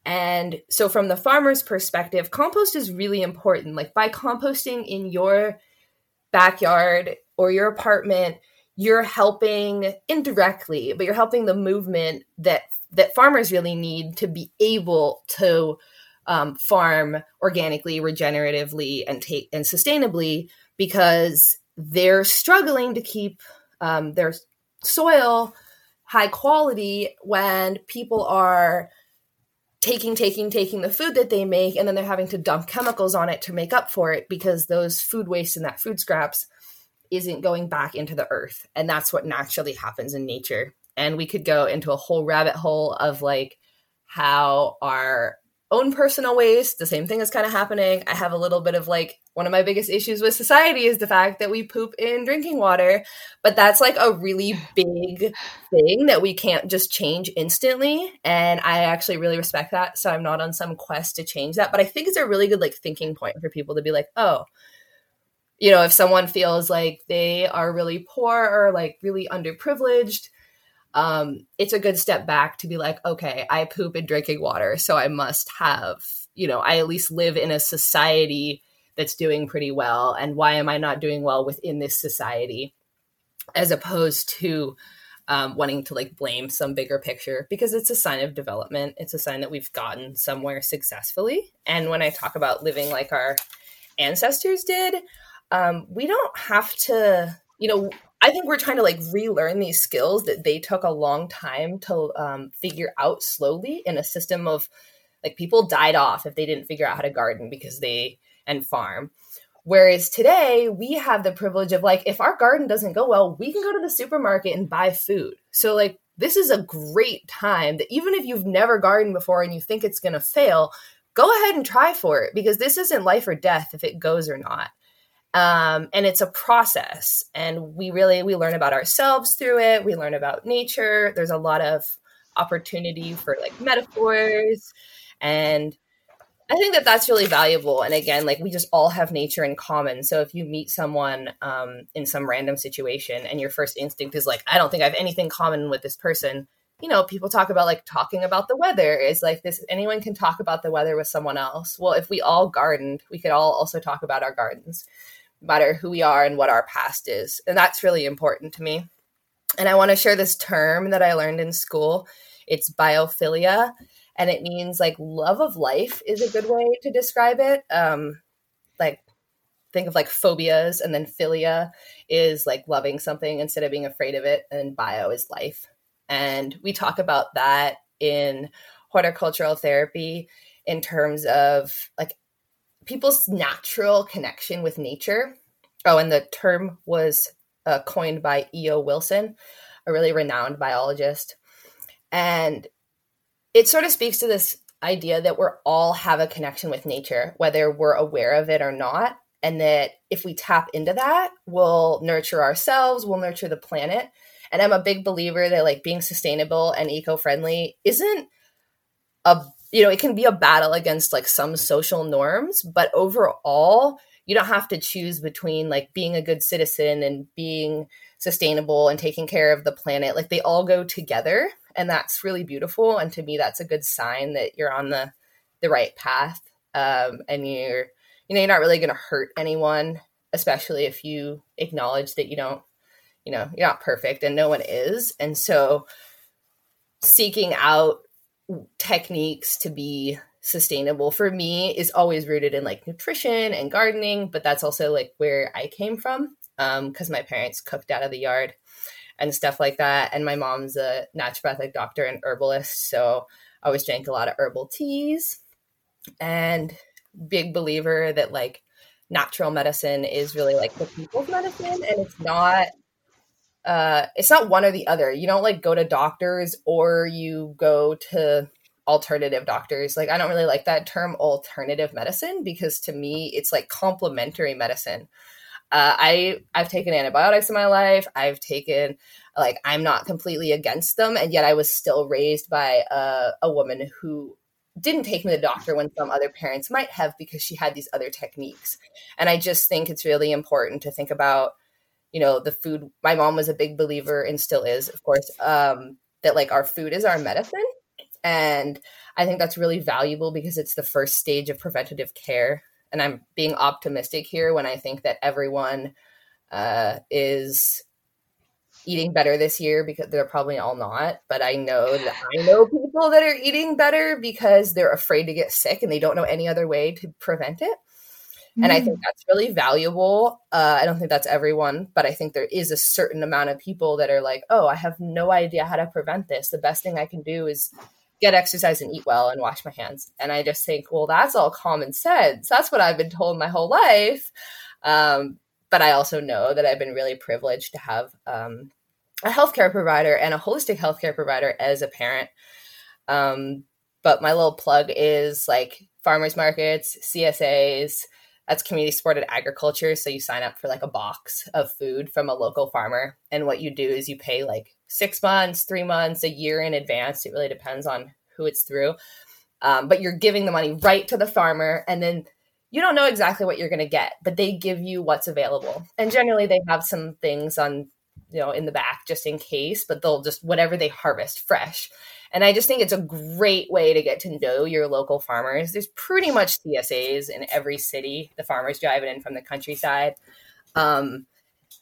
And so, from the farmer's perspective, compost is really important. Like, by composting in your backyard or your apartment, you're helping indirectly, but you're helping the movement that that farmers really need to be able to um, farm organically, regeneratively, and take and sustainably because they're struggling to keep um, their soil high quality when people are taking taking taking the food that they make and then they're having to dump chemicals on it to make up for it because those food waste and that food scraps isn't going back into the earth. And that's what naturally happens in nature. And we could go into a whole rabbit hole of like how our own personal waste, the same thing is kind of happening. I have a little bit of like one of my biggest issues with society is the fact that we poop in drinking water, but that's like a really big thing that we can't just change instantly. And I actually really respect that. So I'm not on some quest to change that, but I think it's a really good like thinking point for people to be like, oh, you know, if someone feels like they are really poor or like really underprivileged, um, it's a good step back to be like, okay, I poop in drinking water, so I must have, you know, I at least live in a society that's doing pretty well. And why am I not doing well within this society? As opposed to um, wanting to like blame some bigger picture because it's a sign of development. It's a sign that we've gotten somewhere successfully. And when I talk about living like our ancestors did, um, we don't have to, you know, I think we're trying to like relearn these skills that they took a long time to um, figure out slowly in a system of like people died off if they didn't figure out how to garden because they and farm. Whereas today we have the privilege of like, if our garden doesn't go well, we can go to the supermarket and buy food. So like this is a great time that even if you've never gardened before and you think it's going to fail, go ahead and try for it because this isn't life or death if it goes or not. Um, and it's a process and we really we learn about ourselves through it we learn about nature there's a lot of opportunity for like metaphors and I think that that's really valuable. And again, like we just all have nature in common. So if you meet someone um, in some random situation and your first instinct is like, I don't think I have anything common with this person, you know, people talk about like talking about the weather is like this anyone can talk about the weather with someone else. Well, if we all gardened, we could all also talk about our gardens, matter who we are and what our past is. And that's really important to me. And I want to share this term that I learned in school. It's biophilia and it means like love of life is a good way to describe it um like think of like phobias and then philia is like loving something instead of being afraid of it and bio is life and we talk about that in horticultural therapy in terms of like people's natural connection with nature oh and the term was uh, coined by eo wilson a really renowned biologist and it sort of speaks to this idea that we're all have a connection with nature, whether we're aware of it or not. And that if we tap into that, we'll nurture ourselves, we'll nurture the planet. And I'm a big believer that like being sustainable and eco-friendly isn't a you know, it can be a battle against like some social norms, but overall, you don't have to choose between like being a good citizen and being sustainable and taking care of the planet. Like they all go together and that's really beautiful and to me that's a good sign that you're on the the right path um, and you're you know you're not really going to hurt anyone especially if you acknowledge that you don't you know you're not perfect and no one is and so seeking out techniques to be sustainable for me is always rooted in like nutrition and gardening but that's also like where i came from because um, my parents cooked out of the yard and stuff like that. And my mom's a naturopathic doctor and herbalist, so I always drank a lot of herbal teas. And big believer that like natural medicine is really like the people's medicine, and it's not uh it's not one or the other. You don't like go to doctors or you go to alternative doctors. Like I don't really like that term alternative medicine because to me it's like complementary medicine. Uh, I I've taken antibiotics in my life. I've taken like I'm not completely against them, and yet I was still raised by a, a woman who didn't take me to the doctor when some other parents might have because she had these other techniques. And I just think it's really important to think about, you know, the food. My mom was a big believer and still is, of course, um, that like our food is our medicine. And I think that's really valuable because it's the first stage of preventative care and I'm being optimistic here when I think that everyone uh, is eating better this year because they're probably all not. But I know that I know people that are eating better because they're afraid to get sick and they don't know any other way to prevent it. Mm. And I think mm. that's really valuable. Uh, I don't think that's everyone, but I think there is a certain amount of people that are like, oh, I have no idea how to prevent this. The best thing I can do is get exercise and eat well and wash my hands. And I just think, well, that's all common sense. That's what I've been told my whole life. Um, but I also know that I've been really privileged to have um, a healthcare provider and a holistic healthcare provider as a parent. Um, but my little plug is like farmers markets, CSAs, that's community supported agriculture. So you sign up for like a box of food from a local farmer. And what you do is you pay like six months, three months, a year in advance. It really depends on who it's through. Um, but you're giving the money right to the farmer. And then you don't know exactly what you're going to get, but they give you what's available. And generally, they have some things on, you know, in the back just in case, but they'll just whatever they harvest fresh. And I just think it's a great way to get to know your local farmers. There's pretty much CSAs in every city. The farmers driving in from the countryside. Um,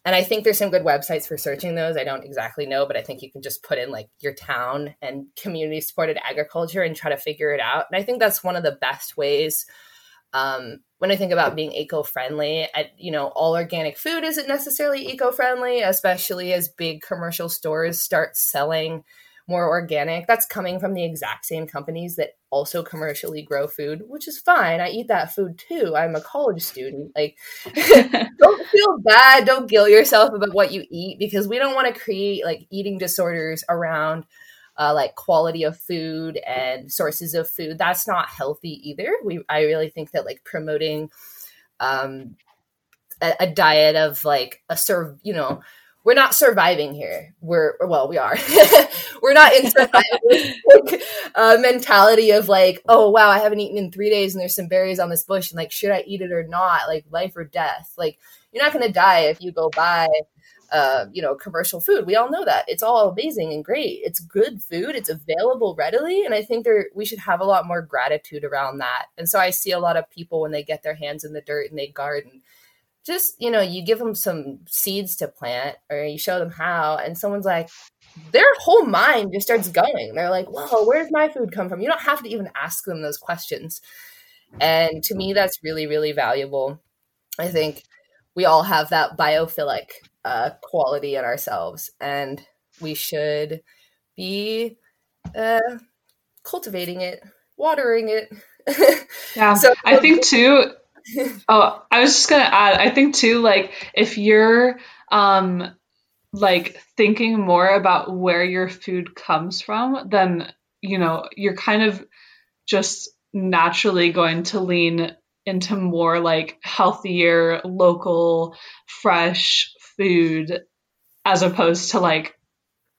and I think there's some good websites for searching those. I don't exactly know, but I think you can just put in like your town and community supported agriculture and try to figure it out. And I think that's one of the best ways um, when I think about being eco-friendly, I, you know, all organic food isn't necessarily eco-friendly, especially as big commercial stores start selling more organic. That's coming from the exact same companies that also commercially grow food, which is fine. I eat that food too. I'm a college student. Like, (laughs) don't feel bad. Don't guilt yourself about what you eat because we don't want to create like eating disorders around uh, like quality of food and sources of food. That's not healthy either. We, I really think that like promoting um, a, a diet of like a serve, you know, we're not surviving here. We're well, we are. (laughs) we're not in survival uh, mentality of like, oh wow, I haven't eaten in three days, and there's some berries on this bush, and like, should I eat it or not? Like life or death. Like you're not going to die if you go buy, uh, you know, commercial food. We all know that it's all amazing and great. It's good food. It's available readily, and I think there we should have a lot more gratitude around that. And so I see a lot of people when they get their hands in the dirt and they garden just you know you give them some seeds to plant or you show them how and someone's like their whole mind just starts going. They're like whoa where does my food come from? You don't have to even ask them those questions. And to me that's really really valuable. I think we all have that biophilic uh, quality in ourselves and we should be uh, cultivating it watering it. (laughs) Yeah so i think too oh, I was just gonna add. I think too, like if you're um like thinking more about where your food comes from, then you know you're kind of just naturally going to lean into more like healthier, local, fresh food as opposed to like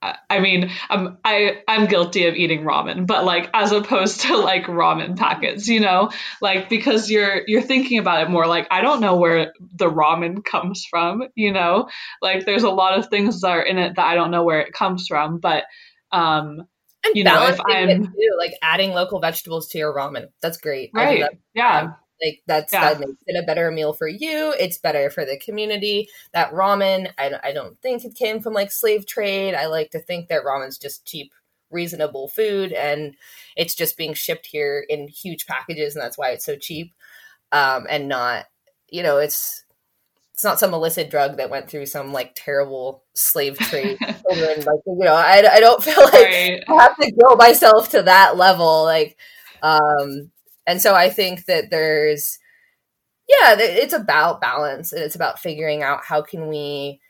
I mean, I'm I I'm guilty of eating ramen, but like as opposed to like ramen packets, you know, like because you're you're thinking about it more like I don't know where the ramen comes from, you know, like there's a lot of things that are in it that I don't know where it comes from, but um, and you know, if I'm too, like adding local vegetables to your ramen, that's great, right? yeah, um, like that's yeah. that makes it a better meal for you. It's better for the community. That ramen, I, I don't think it came from like slave trade. I like to think that ramen's just cheap, reasonable food, and it's just being shipped here in huge packages, and that's why it's so cheap. Um, and not, you know, it's it's not some illicit drug that went through some like terrible slave (laughs) trade children. Like you know, I, I don't feel like right. I have to go myself to that level. Like, um, and so I think that there's, yeah, it's about balance and it's about figuring out how can we,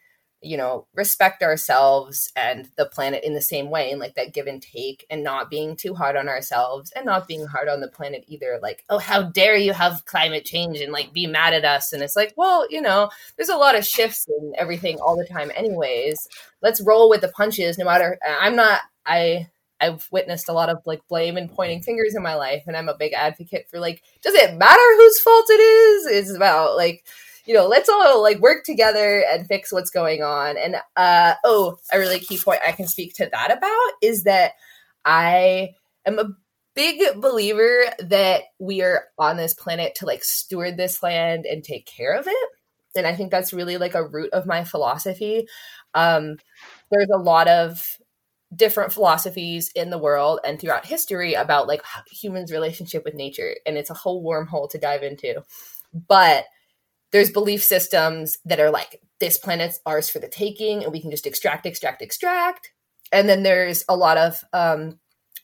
you know, respect ourselves and the planet in the same way and like that give and take and not being too hard on ourselves and not being hard on the planet either. Like, oh, how dare you have climate change and like be mad at us? And it's like, well, you know, there's a lot of shifts and everything all the time, anyways. Let's roll with the punches no matter. I'm not, I, I've witnessed a lot of like blame and pointing fingers in my life, and I'm a big advocate for like, does it matter whose fault it is? It's about like, you know, let's all like work together and fix what's going on. And uh, oh, a really key point I can speak to that about is that I am a big believer that we are on this planet to like steward this land and take care of it. And I think that's really like a root of my philosophy. Um, there's a lot of different philosophies in the world and throughout history about like humans relationship with nature and it's a whole wormhole to dive into. But there's belief systems that are like this planet's ours for the taking and we can just extract extract extract. And then there's a lot of um,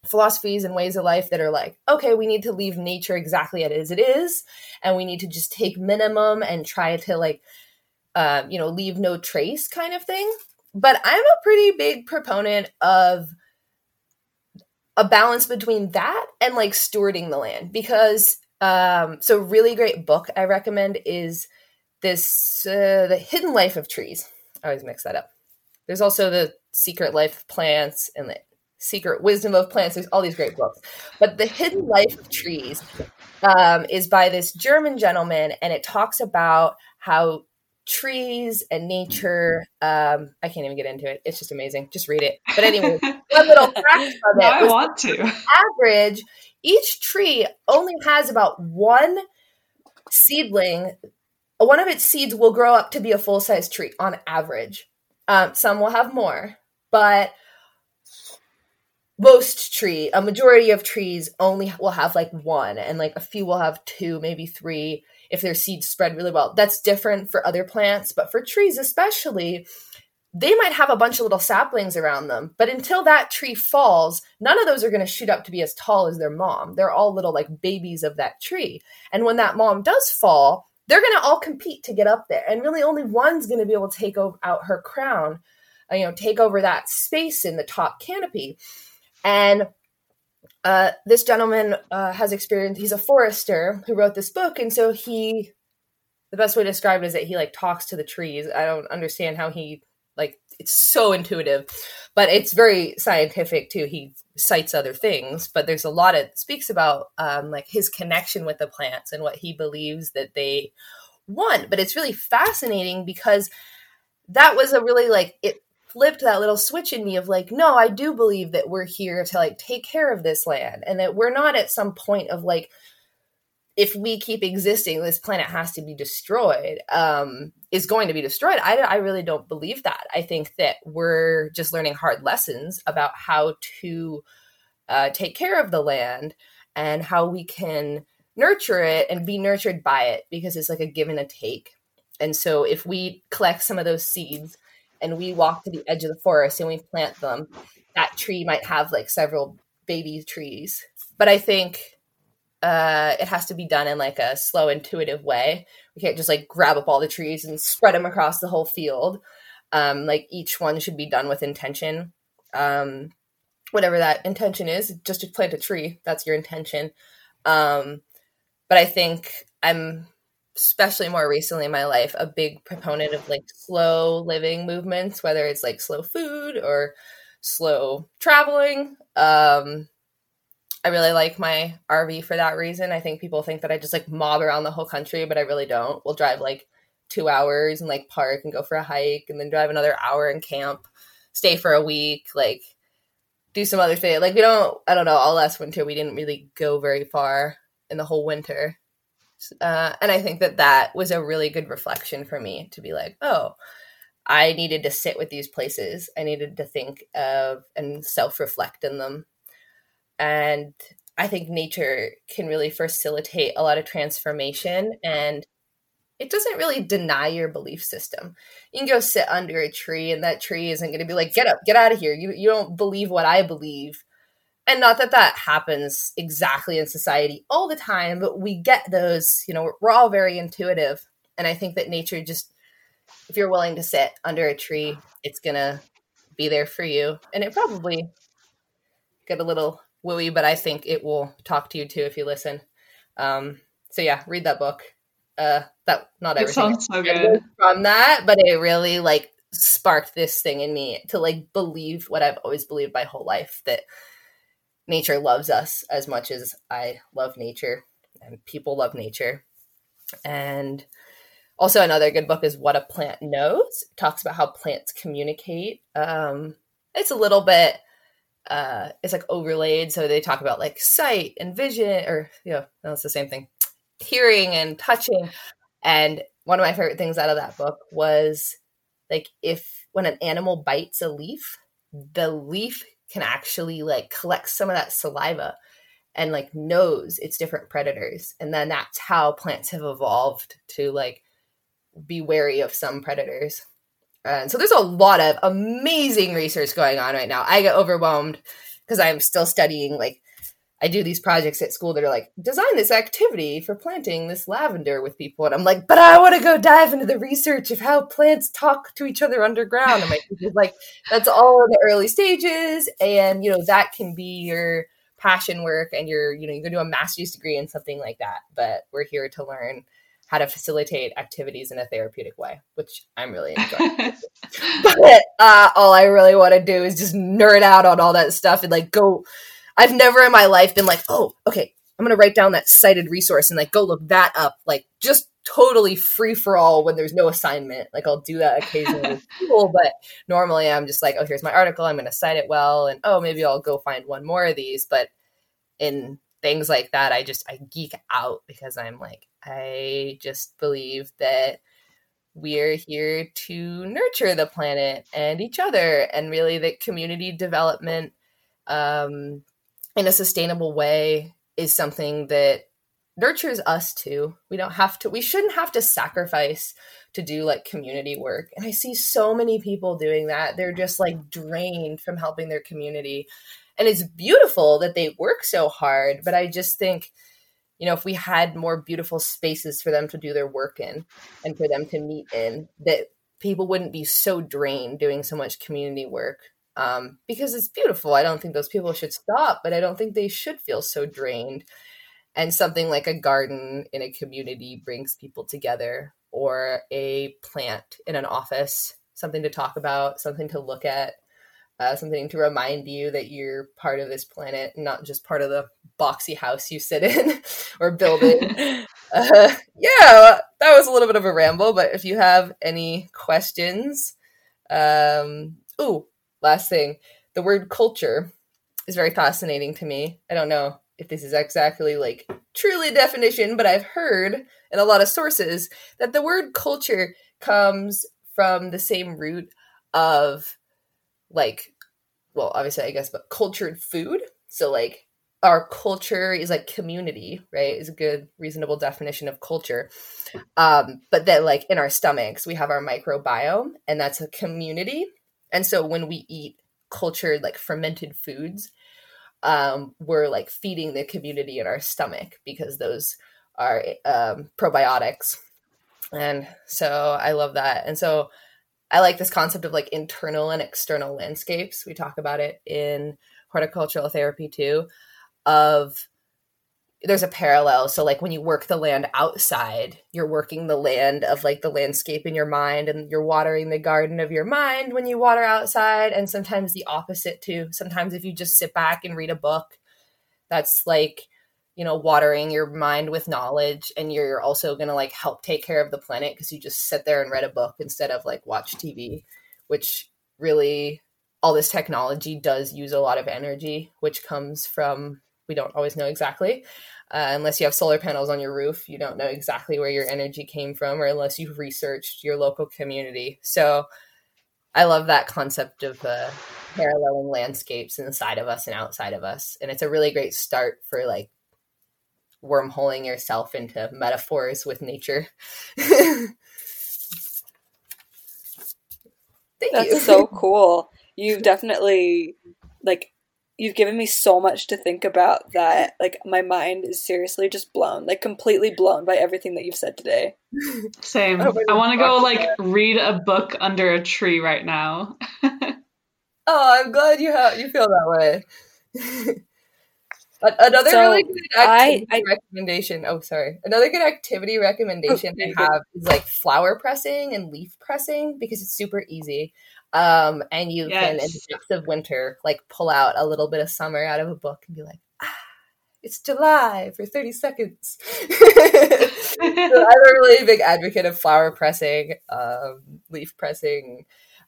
philosophies and ways of life that are like okay we need to leave nature exactly as it is and we need to just take minimum and try to like um, you know leave no trace kind of thing but I'm a pretty big proponent of a balance between that and like stewarding the land because um so really great book I recommend is this uh, the hidden life of trees. I always mix that up. There's also the secret life of plants and the secret wisdom of plants. There's all these great books, but the hidden life of trees um, is by this German gentleman, and it talks about how trees and nature. Um, I can't even get into it. It's just amazing. Just read it. But (laughs) anyway, one little fact of it. I want to. Average, each tree only has about one seedling. One of its seeds will grow up to be a full size tree on average. Um, some will have more, but most tree, a majority of trees only will have like one, and like a few will have two, maybe three if their seeds spread really well. That's different for other plants, but for trees especially, they might have a bunch of little saplings around them, but until that tree falls, none of those are going to shoot up to be as tall as their mom. They're all little like babies of that tree. And when that mom does fall, they're going to all compete to get up there. And really only one's going to be able to take over, out her crown, uh, you know, take over that space in the top canopy. And uh, this gentleman uh, has experience. He's a forester who wrote this book, and so he. The best way to describe it is that he like talks to the trees. I don't understand how he like. It's so intuitive, but it's very scientific too. He cites other things, but there's a lot of speaks about um, like his connection with the plants and what he believes that they want. But it's really fascinating because that was a really like it flipped that little switch in me of like, no, I do believe that we're here to like take care of this land and that we're not at some point of like, if we keep existing, this planet has to be destroyed, um, is going to be destroyed. I, I really don't believe that. I think that we're just learning hard lessons about how to uh, take care of the land and how we can nurture it and be nurtured by it because it's like a give and a take. And so if we collect some of those seeds and we walk to the edge of the forest and we plant them, that tree might have like several baby trees. But I think uh, it has to be done in like a slow, intuitive way. We can't just like grab up all the trees and spread them across the whole field. Um, like each one should be done with intention. Um, whatever that intention is, just to plant a tree, that's your intention. Um, but I think I'm especially more recently in my life, a big proponent of like slow living movements, whether it's like slow food or slow traveling. Um, I really like my RV for that reason. I think people think that I just like mob around the whole country, but I really don't. We'll drive like two hours and like park and go for a hike and then drive another hour and camp, stay for a week, like do some other thing. Like we don't, I don't know, all last winter we didn't really go very far in the whole winter. Uh, and I think that that was a really good reflection for me to be like, oh, I needed to sit with these places. I needed to think of and self reflect in them. And I think nature can really facilitate a lot of transformation and it doesn't really deny your belief system. You can go sit under a tree and that tree isn't going to be like, get up, get out of here. You, you don't believe what I believe and not that that happens exactly in society all the time but we get those you know we're all very intuitive. And i think that nature just if you're willing to sit under a tree it's gonna be there for you. And it probably get a little wooey but i think it will talk to you too if you listen. Um so yeah read that book. Uh that not everything it so from that but it really like sparked this thing in me to like believe what i've always believed my whole life that nature loves us as much as I love nature and people love nature. And also another good book is What a Plant Knows. It talks about how plants communicate. Um, it's a little bit uh, it's like overlaid. So they talk about like sight and vision, or you know, that's the same thing. Hearing and touching. And one of my favorite things out of that book was like if when an animal bites a leaf, the leaf can actually like collect some of that saliva and like knows its different predators and then that's how plants have evolved to like be wary of some predators. And so there's a lot of amazing research going on right now. I get overwhelmed because i'm still studying like I do these projects at school that are like, design this activity for planting this lavender with people. And I'm like, but I want to go dive into the research of how plants talk to each other underground. And my teacher's like, that's all in the early stages. And, you know, that can be your passion work and you're, you know, you can do a master's degree in something like that. But we're here to learn how to facilitate activities in a therapeutic way, which I'm really enjoying. (laughs) but uh, all I really want to do is just nerd out on all that stuff and like go I've never in my life been like, oh, okay, I'm gonna write down that cited resource and like go look that up. Like just totally free for all when there's no assignment. Like I'll do that occasionally with (laughs) people, but normally I'm just like, oh, here's my article. I'm gonna cite it well, and oh, maybe I'll go find one more of these. But in things like that, I just I geek out because I'm like, I just believe that we're here to nurture the planet and each other, and really that community development um, in a sustainable way is something that nurtures us too. We don't have to, we shouldn't have to sacrifice to do like community work. And I see so many people doing that. They're just like drained from helping their community. And it's beautiful that they work so hard, but I just think, you know, if we had more beautiful spaces for them to do their work in and for them to meet in, that people wouldn't be so drained doing so much community work. Um, because it's beautiful. I don't think those people should stop, but I don't think they should feel so drained and something like a garden in a community brings people together or a plant in an office something to talk about something to look at uh, something to remind you that you're part of this planet not just part of the boxy house you sit (laughs) in or building (laughs) uh, yeah that was a little bit of a ramble but if you have any questions um ooh last thing the word culture is very fascinating to me i don't know if this is exactly like truly definition, but I've heard in a lot of sources that the word culture comes from the same root of like well, obviously I guess but cultured food. So like our culture is like community, right? Is a good reasonable definition of culture. Um, but that like in our stomachs, we have our microbiome and that's a community. And so when we eat cultured like fermented foods, um, we're like feeding the community in our stomach because those are um, probiotics. And so I love that. And so I like this concept of like internal and external landscapes. We talk about it in horticultural therapy too, of there's a parallel. So like when you work the land outside, you're working the land of like the landscape in your mind and you're watering the garden of your mind when you water outside and sometimes the opposite too. Sometimes if you just sit back and read a book, that's like you know watering your mind with knowledge and you're also going to like help take care of the planet because you just sit there and read a book instead of like watch TV, which really all this technology does use a lot of energy which comes from we don't always know exactly. Uh, unless you have solar panels on your roof, you don't know exactly where your energy came from, or unless you've researched your local community. So I love that concept of uh, paralleling landscapes inside of us and outside of us. And it's a really great start for like wormholing yourself into metaphors with nature. (laughs) Thank That's you. so cool. You've definitely like you've given me so much to think about that like my mind is seriously just blown like completely blown by everything that you've said today (laughs) Same. Oh, I want to go like read a book under a tree right now. (laughs) Oh, I'm glad you have you feel that way. (laughs) Another So, really good I- activity I- recommendation. Oh, sorry. Another good activity recommendation Oh, I have is like flower pressing and leaf pressing because it's super easy. Um, and you can, in the depths of winter, like pull out a little bit of summer out of a book and be like, ah, it's July for 30 seconds. (laughs) So I'm a really big advocate of flower pressing, um, leaf pressing.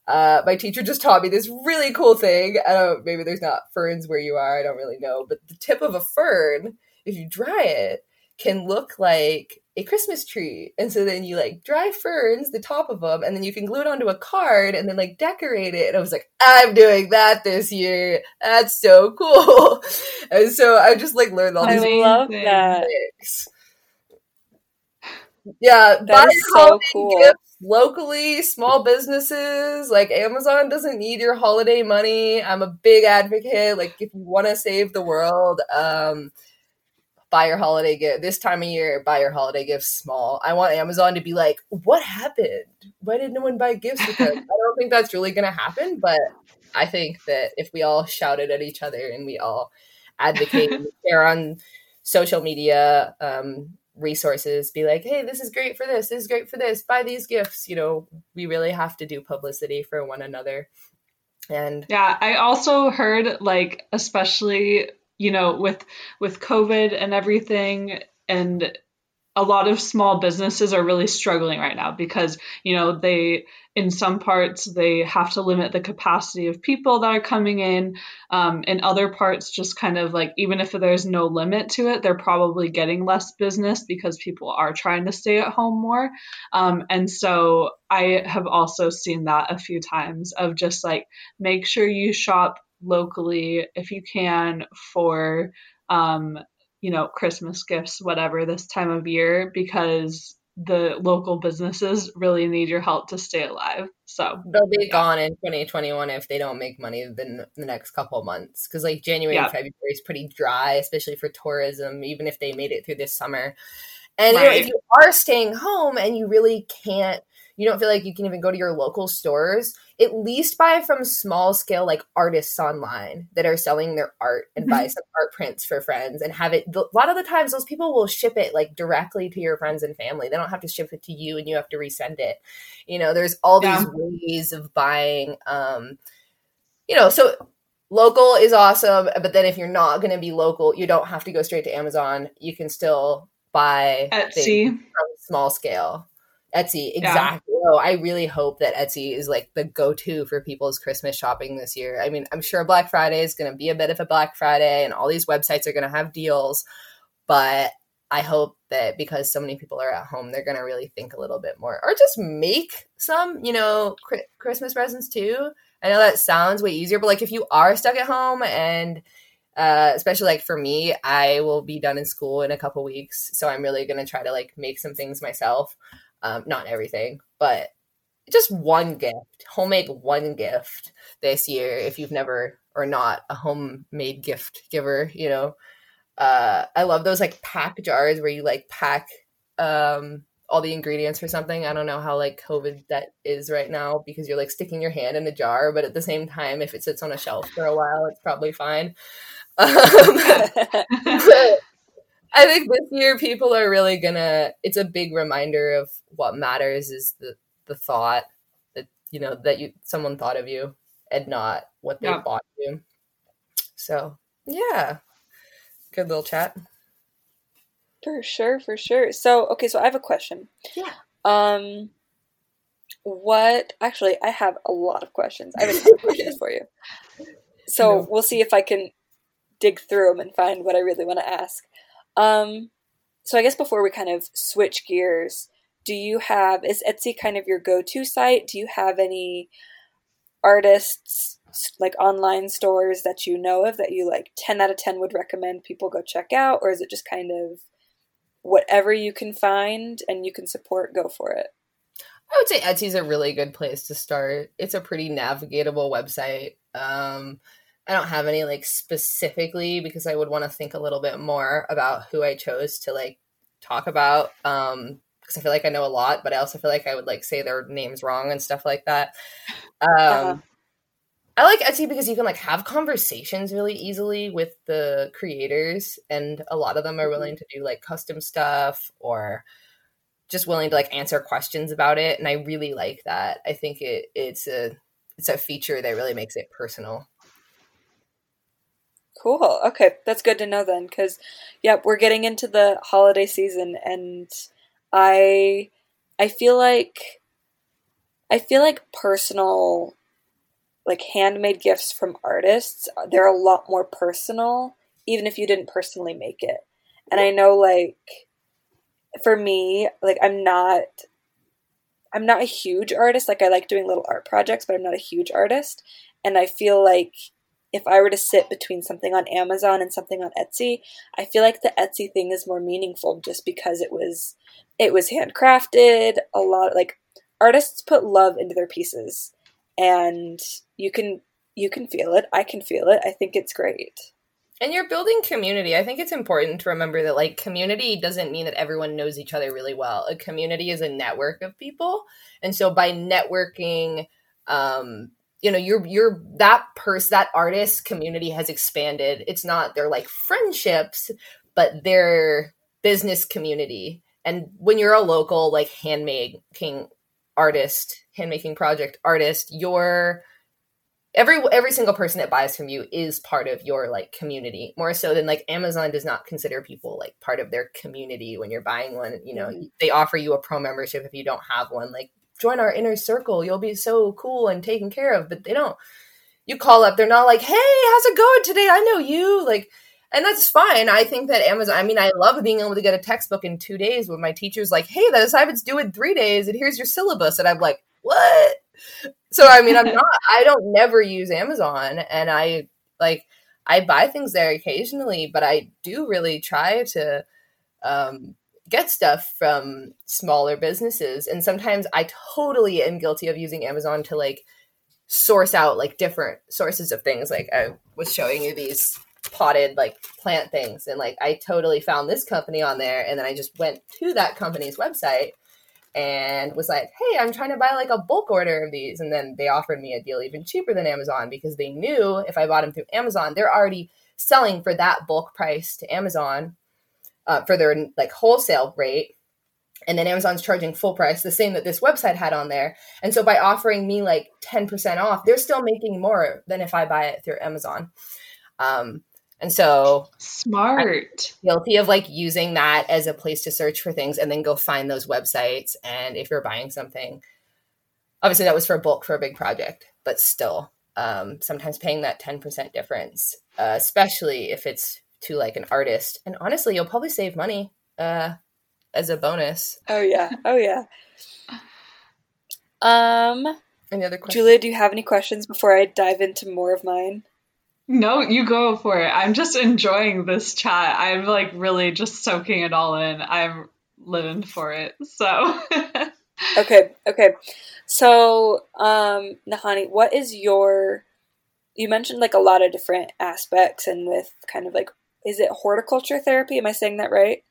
Uh, my teacher just taught me this really cool thing. I don't, maybe there's not ferns where you are. I don't really know, but the tip of a fern, if you dry it, can look like a Christmas tree. And so then you like dry ferns, the top of them, and then you can glue it onto a card and then like decorate it. And I was like, I'm doing that this year. That's so cool. (laughs) And so I just like learned all i these Amazing. love that. Yeah, That buy so cool. gifts locally, small businesses. Like Amazon doesn't need your holiday money. I'm a big advocate. Like if you want to save the world, um, buy your holiday gift this time of year. Buy your holiday gifts small. I want Amazon to be like, what happened? Why did no one buy gifts? I don't think that's really gonna happen, but I think that if we all shouted at each other and we all advocate and (laughs) share on social media um, resources, be like, hey, this is great for this, this is great for this, buy these gifts. You know, we really have to do publicity for one another. And Yeah, I also heard like especially, you know, with with COVID and everything and a lot of small businesses are really struggling right now because, you know, they in some parts they have to limit the capacity of people that are coming in. Um, in other parts, just kind of like even if there's no limit to it, they're probably getting less business because people are trying to stay at home more. Um, and so I have also seen that a few times of just like make sure you shop locally if you can for um, you know, Christmas gifts, whatever, this time of year because the local businesses really need your help to stay alive. So they'll be yeah. gone in 2021 if they don't make money in the next couple months. Because like January yeah. and February is pretty dry, especially for tourism, even if they made it through this summer. And right. if you are staying home and you really can't you don't feel like you can even go to your local stores, at least buy from small scale like artists online that are selling their art and mm-hmm. buy some art prints for friends and have it. A lot of the times, those people will ship it like directly to your friends and family. They don't have to ship it to you and you have to resend it. You know, there's all these yeah. ways of buying. Um, you know, so local is awesome, but then if you're not going to be local, you don't have to go straight to Amazon. You can still buy Etsy from small scale. Etsy, exactly. Yeah. Oh, I really hope that Etsy is like the go to for people's Christmas shopping this year. I mean, I'm sure Black Friday is going to be a bit of a Black Friday and all these websites are going to have deals, but I hope that because so many people are at home, they're going to really think a little bit more or just make some, you know, Christmas presents too. I know that sounds way easier, but like if you are stuck at home and uh, especially like for me, I will be done in school in a couple weeks, so I'm really gonna try to like make some things myself. Um, not everything, but just one gift, homemade one gift this year. If you've never or not a homemade gift giver, you know, uh, I love those like pack jars where you like pack um, all the ingredients for something. I don't know how like COVID that is right now because you're like sticking your hand in a jar, but at the same time, if it sits on a shelf for a while, it's probably fine. (laughs) Um, (laughs) I think this year people are really gonna. It's a big reminder of what matters is the the thought that you know that you someone thought of you and not what they yeah. bought you. So yeah, good little chat. For sure, for sure. So okay, so I have a question. Yeah. Um, what? Actually, I have a lot of questions. I have a ton of questions for you. (laughs) So no. we'll see if I can dig through them and find what I really want to ask. Um, so I guess before we kind of switch gears, do you have is Etsy kind of your go-to site? Do you have any artists like online stores that you know of that you like 10 out of 10 would recommend people go check out or is it just kind of whatever you can find and you can support go for it? I would say Etsy's a really good place to start. It's a pretty navigatable website. Um, I don't have any like specifically because I would want to think a little bit more about who I chose to like talk about. Um, because I feel like I know a lot, but I also feel like I would like say their names wrong and stuff like that. Um, uh-huh. I like Etsy because you can like have conversations really easily with the creators, and a lot of them are mm-hmm. willing to do like custom stuff or just willing to like answer questions about it. And I really like that. I think it it's a it's a feature that really makes it personal. Cool. Okay, that's good to know then, because yep, we're getting into the holiday season, and I I feel like I feel like personal like handmade gifts from artists uh, they're a lot more personal even if you didn't personally make it. And i know like for me like i'm not i'm not a huge artist like i like doing little art projects but i'm not a huge artist. And i feel like if I were to sit between something on Amazon and something on Etsy, I feel like the Etsy thing is more meaningful just because it was it was handcrafted, a lot like artists put love into their pieces and you can you can feel it. I can feel it. I think it's great. And you're building community. I think it's important to remember that like community doesn't mean that everyone knows each other really well. A community is a network of people. And so by networking um you know you're you're that person that artist community has expanded. It's not their like friendships but their business community. And when you're a local like handmaking artist handmaking project artist you're every every single person that buys from you is part of your like community. More so than like amazon does not consider people like part of their community when you're buying one. You know mm-hmm. they offer you a pro membership if you don't have one. Like join our inner circle. You'll be so cool and taken care of. But they don't. You call up, they're not like, hey, how's it going today? I know you. Like, and that's fine. I think that Amazon, I mean, I love being able to get a textbook in two days when my teacher's like, hey, the assignment's due in three days, and here's your syllabus. And I'm like, what? So, I mean, I'm (laughs) not, I don't never use Amazon. And I, like, I buy things there occasionally, but I do really try to um, get stuff from smaller businesses. And sometimes I totally am guilty of using Amazon to like source out like different sources of things. Like I was showing you these potted like plant things and like I totally found this company on there and then I just went to that company's website and was like, "Hey, I'm trying to buy like a bulk order of these." And then they offered me a deal even cheaper than Amazon because they knew if I bought them through Amazon, they're already selling for that bulk price to Amazon uh, for their like wholesale rate. And then Amazon's charging full price, the same that this website had on there. And so by offering me like 10% off, they're still making more than if I buy it through Amazon. Um, and so smart. I'm guilty of like using that as a place to search for things and then go find those websites. And if you're buying something, obviously that was for bulk for a big project, but still, um, sometimes paying that 10% difference, uh, especially if it's to like an artist. And honestly, you'll probably save money uh, as a bonus. Oh yeah. Oh yeah. Um any other questions? Julia, do you have any questions before I dive into more of mine? No, you go for it. I'm just enjoying this chat. I'm like really just soaking it all in. I'm living for it. So (laughs) Okay, okay. So, um, Nahani, what is your you mentioned like a lot of different aspects and with kind of like is it horticulture therapy? Am I saying that right?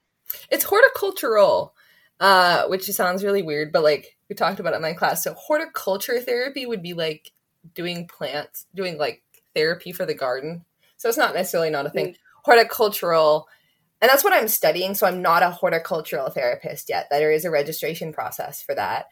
It's horticultural, uh, which sounds really weird, but like we talked about it in my class. So horticulture therapy would be like doing plants, doing like therapy for the garden. So it's not necessarily not a thing. Mm. Horticultural, and that's what I'm studying. So I'm not a horticultural therapist yet. There is a registration process for that.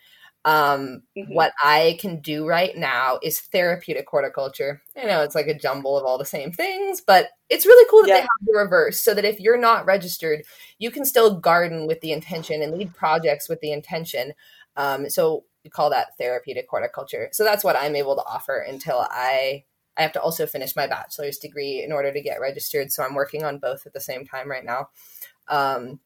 Um, mm-hmm. What I can do right now is therapeutic horticulture. I know it's like a jumble of all the same things, but it's really cool that yeah. they have the reverse so that if you're not registered, you can still garden with the intention and lead projects with the intention. Um, so we call that therapeutic horticulture. So that's what I'm able to offer until I I have to also finish my bachelor's degree in order to get registered. So I'm working on both at the same time right now. Um,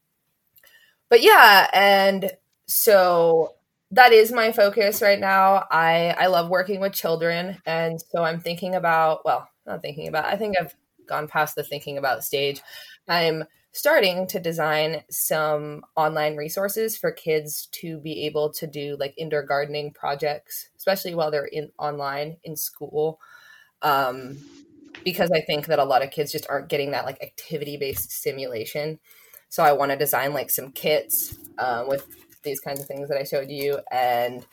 but yeah, and so that is my focus right now. I I love working with children, and so I'm thinking about well, not thinking about. I think I've gone past the thinking about stage. I'm starting to design some online resources for kids to be able to do like indoor gardening projects, especially while they're in online in school um, because I think that a lot of kids just aren't getting that like activity based stimulation. So I want to design like some kits um, with these kinds of things that I showed you and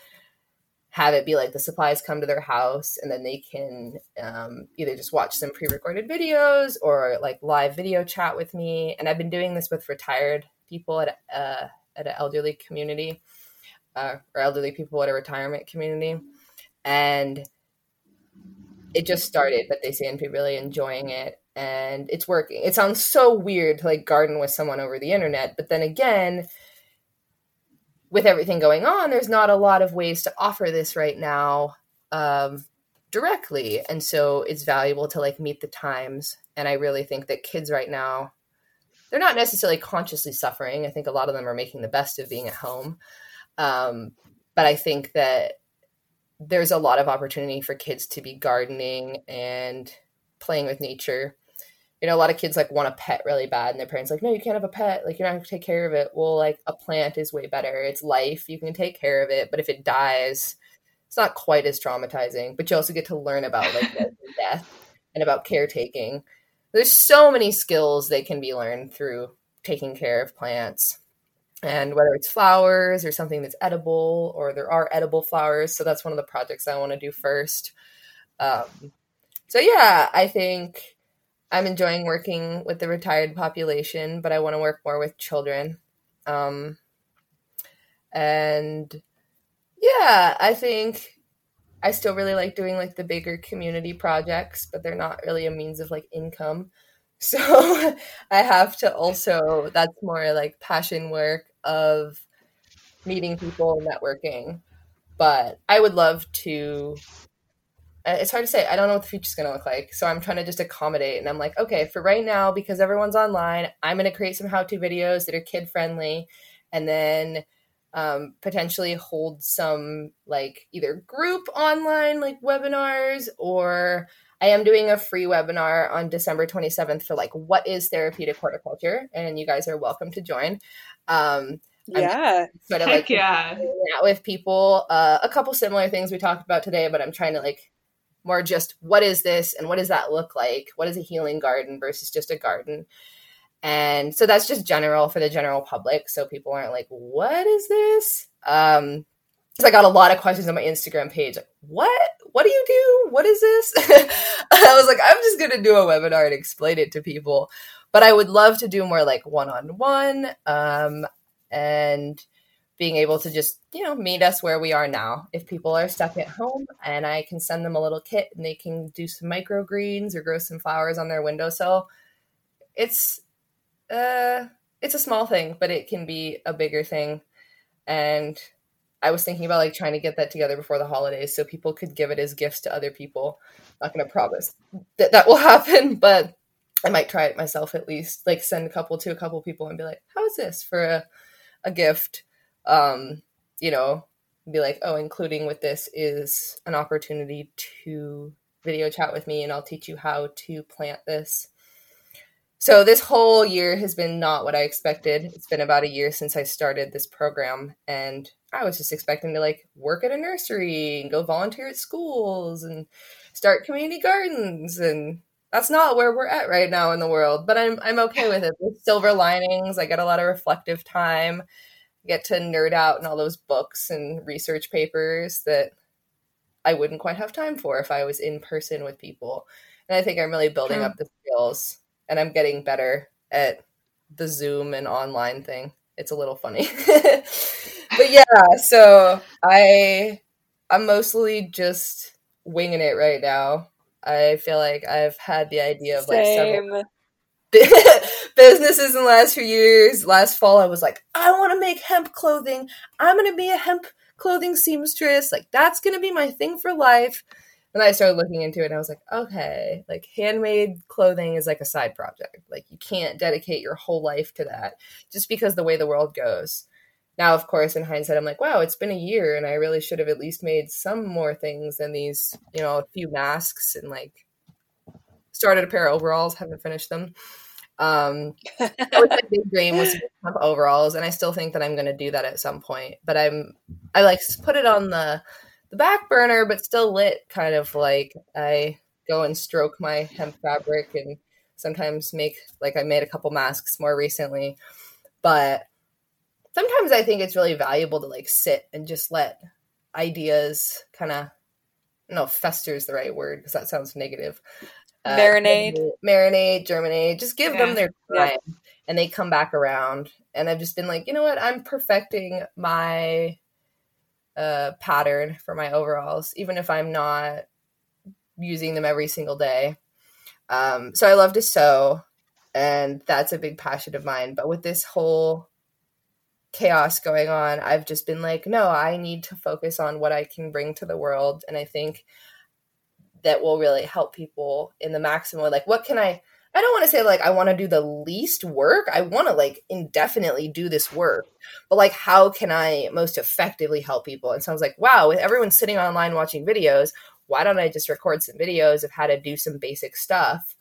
have it be like the supplies come to their house and then they can um, either just watch some pre-recorded videos or like live video chat with me. And i've been doing this with retired people at, uh, at an elderly community uh, or elderly people at a retirement community. And it just started, but they seem to be really enjoying it. And it's working. It sounds so weird to like garden with someone over the internet, but then again, with everything going on, there's not a lot of ways to offer this right now um, directly. And so it's valuable to like meet the times. And I really think that kids right now, they're not necessarily consciously suffering. I think a lot of them are making the best of being at home. Um, but I think that there's a lot of opportunity for kids to be gardening and playing with nature. You know, a lot of kids like want a pet really bad, and their parents like, no, you can't have a pet. Like, you're not going to take care of it. Well, like a plant is way better. It's life. You can take care of it, but if it dies, it's not quite as traumatizing. But you also get to learn about like (laughs) death and about caretaking. There's so many skills they can be learned through taking care of plants and whether it's flowers or something that's edible or there are edible flowers so that's one of the projects i want to do first um, so yeah i think i'm enjoying working with the retired population but i want to work more with children um, and yeah i think i still really like doing like the bigger community projects but they're not really a means of like income (laughs) so I have to also, that's more like passion work of meeting people and networking. But I would love to, it's hard to say. I don't know what the future's going to look like. So I'm trying to just accommodate. And I'm like, okay, for right now, because everyone's online, I'm going to create some how to videos that are kid friendly. And then um, potentially hold some like either group online like webinars or I am doing a free webinar on December 27th for like what is therapeutic horticulture, and you guys are welcome to join. Um, yeah, sort of like yeah, with people. Uh, a couple similar things we talked about today, but I'm trying to like more just what is this and what does that look like? What is a healing garden versus just a garden? And so that's just general for the general public. So people aren't like, what is this? Um, because I got a lot of questions on my Instagram page. Like, what? What do you do? What is this? (laughs) I was like, I'm just gonna do a webinar and explain it to people. But I would love to do more like one on one, and being able to just you know meet us where we are now. If people are stuck at home, and I can send them a little kit, and they can do some microgreens or grow some flowers on their windowsill. It's uh, it's a small thing, but it can be a bigger thing, and I was thinking about like trying to get that together before the holidays so people could give it as gifts to other people. I'm not going to promise that that will (laughs) happen, but I might try it myself at least. Like send a couple to a couple people and be like, "How is this for a a gift?" Um, you know, be like, "Oh, including with this is an opportunity to video chat with me and I'll teach you how to plant this." So this whole year has been not what I expected. It's been about a year since I started this program and I was just expecting to like work at a nursery and go volunteer at schools and start community gardens and that's not where we're at right now in the world, but I'm I'm okay with it. There's silver linings. I get a lot of reflective time. Get to nerd out in all those books and research papers that I wouldn't quite have time for if I was in person with people. And I think I'm really building hmm. up the skills and I'm getting better at the Zoom and online thing. It's a little funny. (laughs) but yeah, so I I'm mostly just winging it right now. I feel like I've had the idea of Same. like several (laughs) businesses in the last few years. Last fall, I was like, I want to make hemp clothing. I'm going to be a hemp clothing seamstress. Like, that's going to be my thing for life. And I started looking into it and I was like, okay, like handmade clothing is like a side project. Like, you can't dedicate your whole life to that just because the way the world goes now of course in hindsight i'm like wow it's been a year and i really should have at least made some more things than these you know a few masks and like started a pair of overalls haven't finished them um that was my big dream was have overalls and i still think that i'm going to do that at some point but i'm i like put it on the the back burner but still lit kind of like i go and stroke my hemp fabric and sometimes make like i made a couple masks more recently but sometimes I think it's really valuable to like sit and just let ideas kind of no fester is the right word because that sounds negative. Uh, marinade, marinade, germinate. Just give yeah. them their time, yeah. and they come back around. And I've just been like, you know what? I'm perfecting my uh, pattern for my overalls, even if I'm not using them every single day. Um, so I love to sew, and that's a big passion of mine. But with this whole chaos going on, I've just been like, no, I need to focus on what I can bring to the world. And I think that will really help people in the maximum. way. Like, what can I? I don't want to say like I want to do the least work. I want to like indefinitely do this work. But like how can I most effectively help people? And so I was like, wow, with everyone sitting online watching videos, why don't I just record some videos of how to do some basic stuff?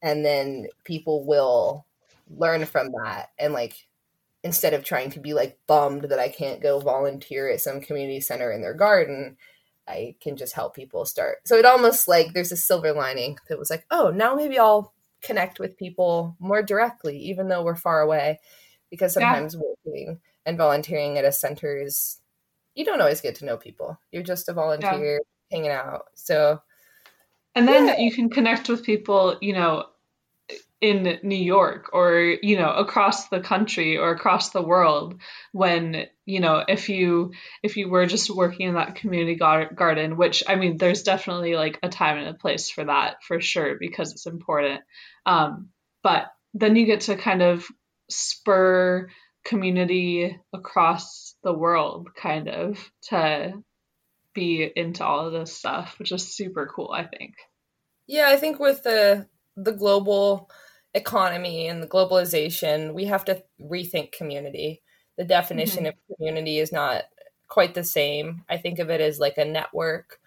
And then people will learn from that and like instead of trying to be like bummed that I can't go volunteer at some community center in their garden, I can just help people start. So it almost like there's a silver lining that was like, oh, now maybe I'll connect with people more directly, even though we're far away. Because sometimes yeah. working and volunteering at a center is, you don't always get to know people. You're just a volunteer yeah. hanging out. So, and then yeah. you can connect with people, you know, in New York or you know across the country or across the world when you know if you if you were just working in that community garden which I mean there's definitely like a time and a place for that for sure because it's important. Um, but then you get to kind of spur community across the world kind of to be into all of this stuff which is super cool I think. Yeah I think with the the global economy and the globalization, we have to rethink community. The definition mm-hmm. of community is not quite the same. I think of it as like a network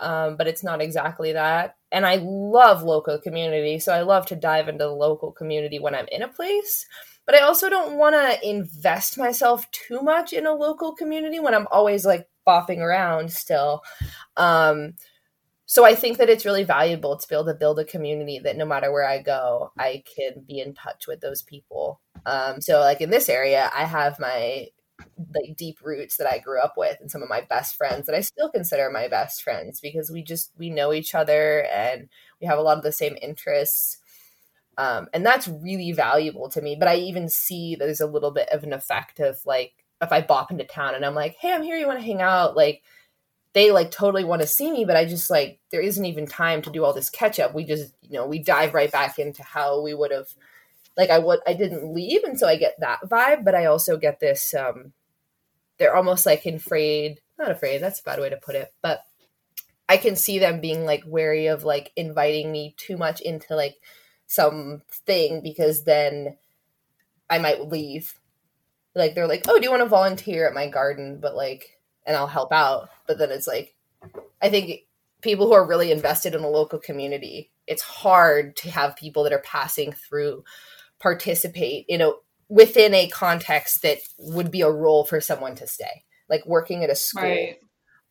um, but it's not exactly that. And I love local community, so I love to dive into the local community when I'm in a place. But I also don't want to invest myself too much in a local community when I'm always like bopping around still. Um, so I think that it's really valuable to be able to build a community that no matter where I go, I can be in touch with those people. Um, so like in this area, I have my like deep roots that I grew up with and some of my best friends that I still consider my best friends because we just we know each other and we have a lot of the same interests. Um, and that's really valuable to me. But I even see that there's a little bit of an effect of like if I bop into town and I'm like, hey, I'm here, you want to hang out? Like they like totally want to see me, but I just like there isn't even time to do all this catch up. We just you know we dive right back into how we would have like I would I didn't leave, and so I get that vibe, but I also get this um they're almost like afraid, not afraid, that's a bad way to put it, but I can see them being like wary of like inviting me too much into like something because then I might leave. Like they're like, "Oh, do you want to volunteer at my garden?" But like and I'll help out. But then it's like I think people who are really invested in a local community, it's hard to have people that are passing through participate in a within a context that would be a role for someone to stay, like working at a school. Right.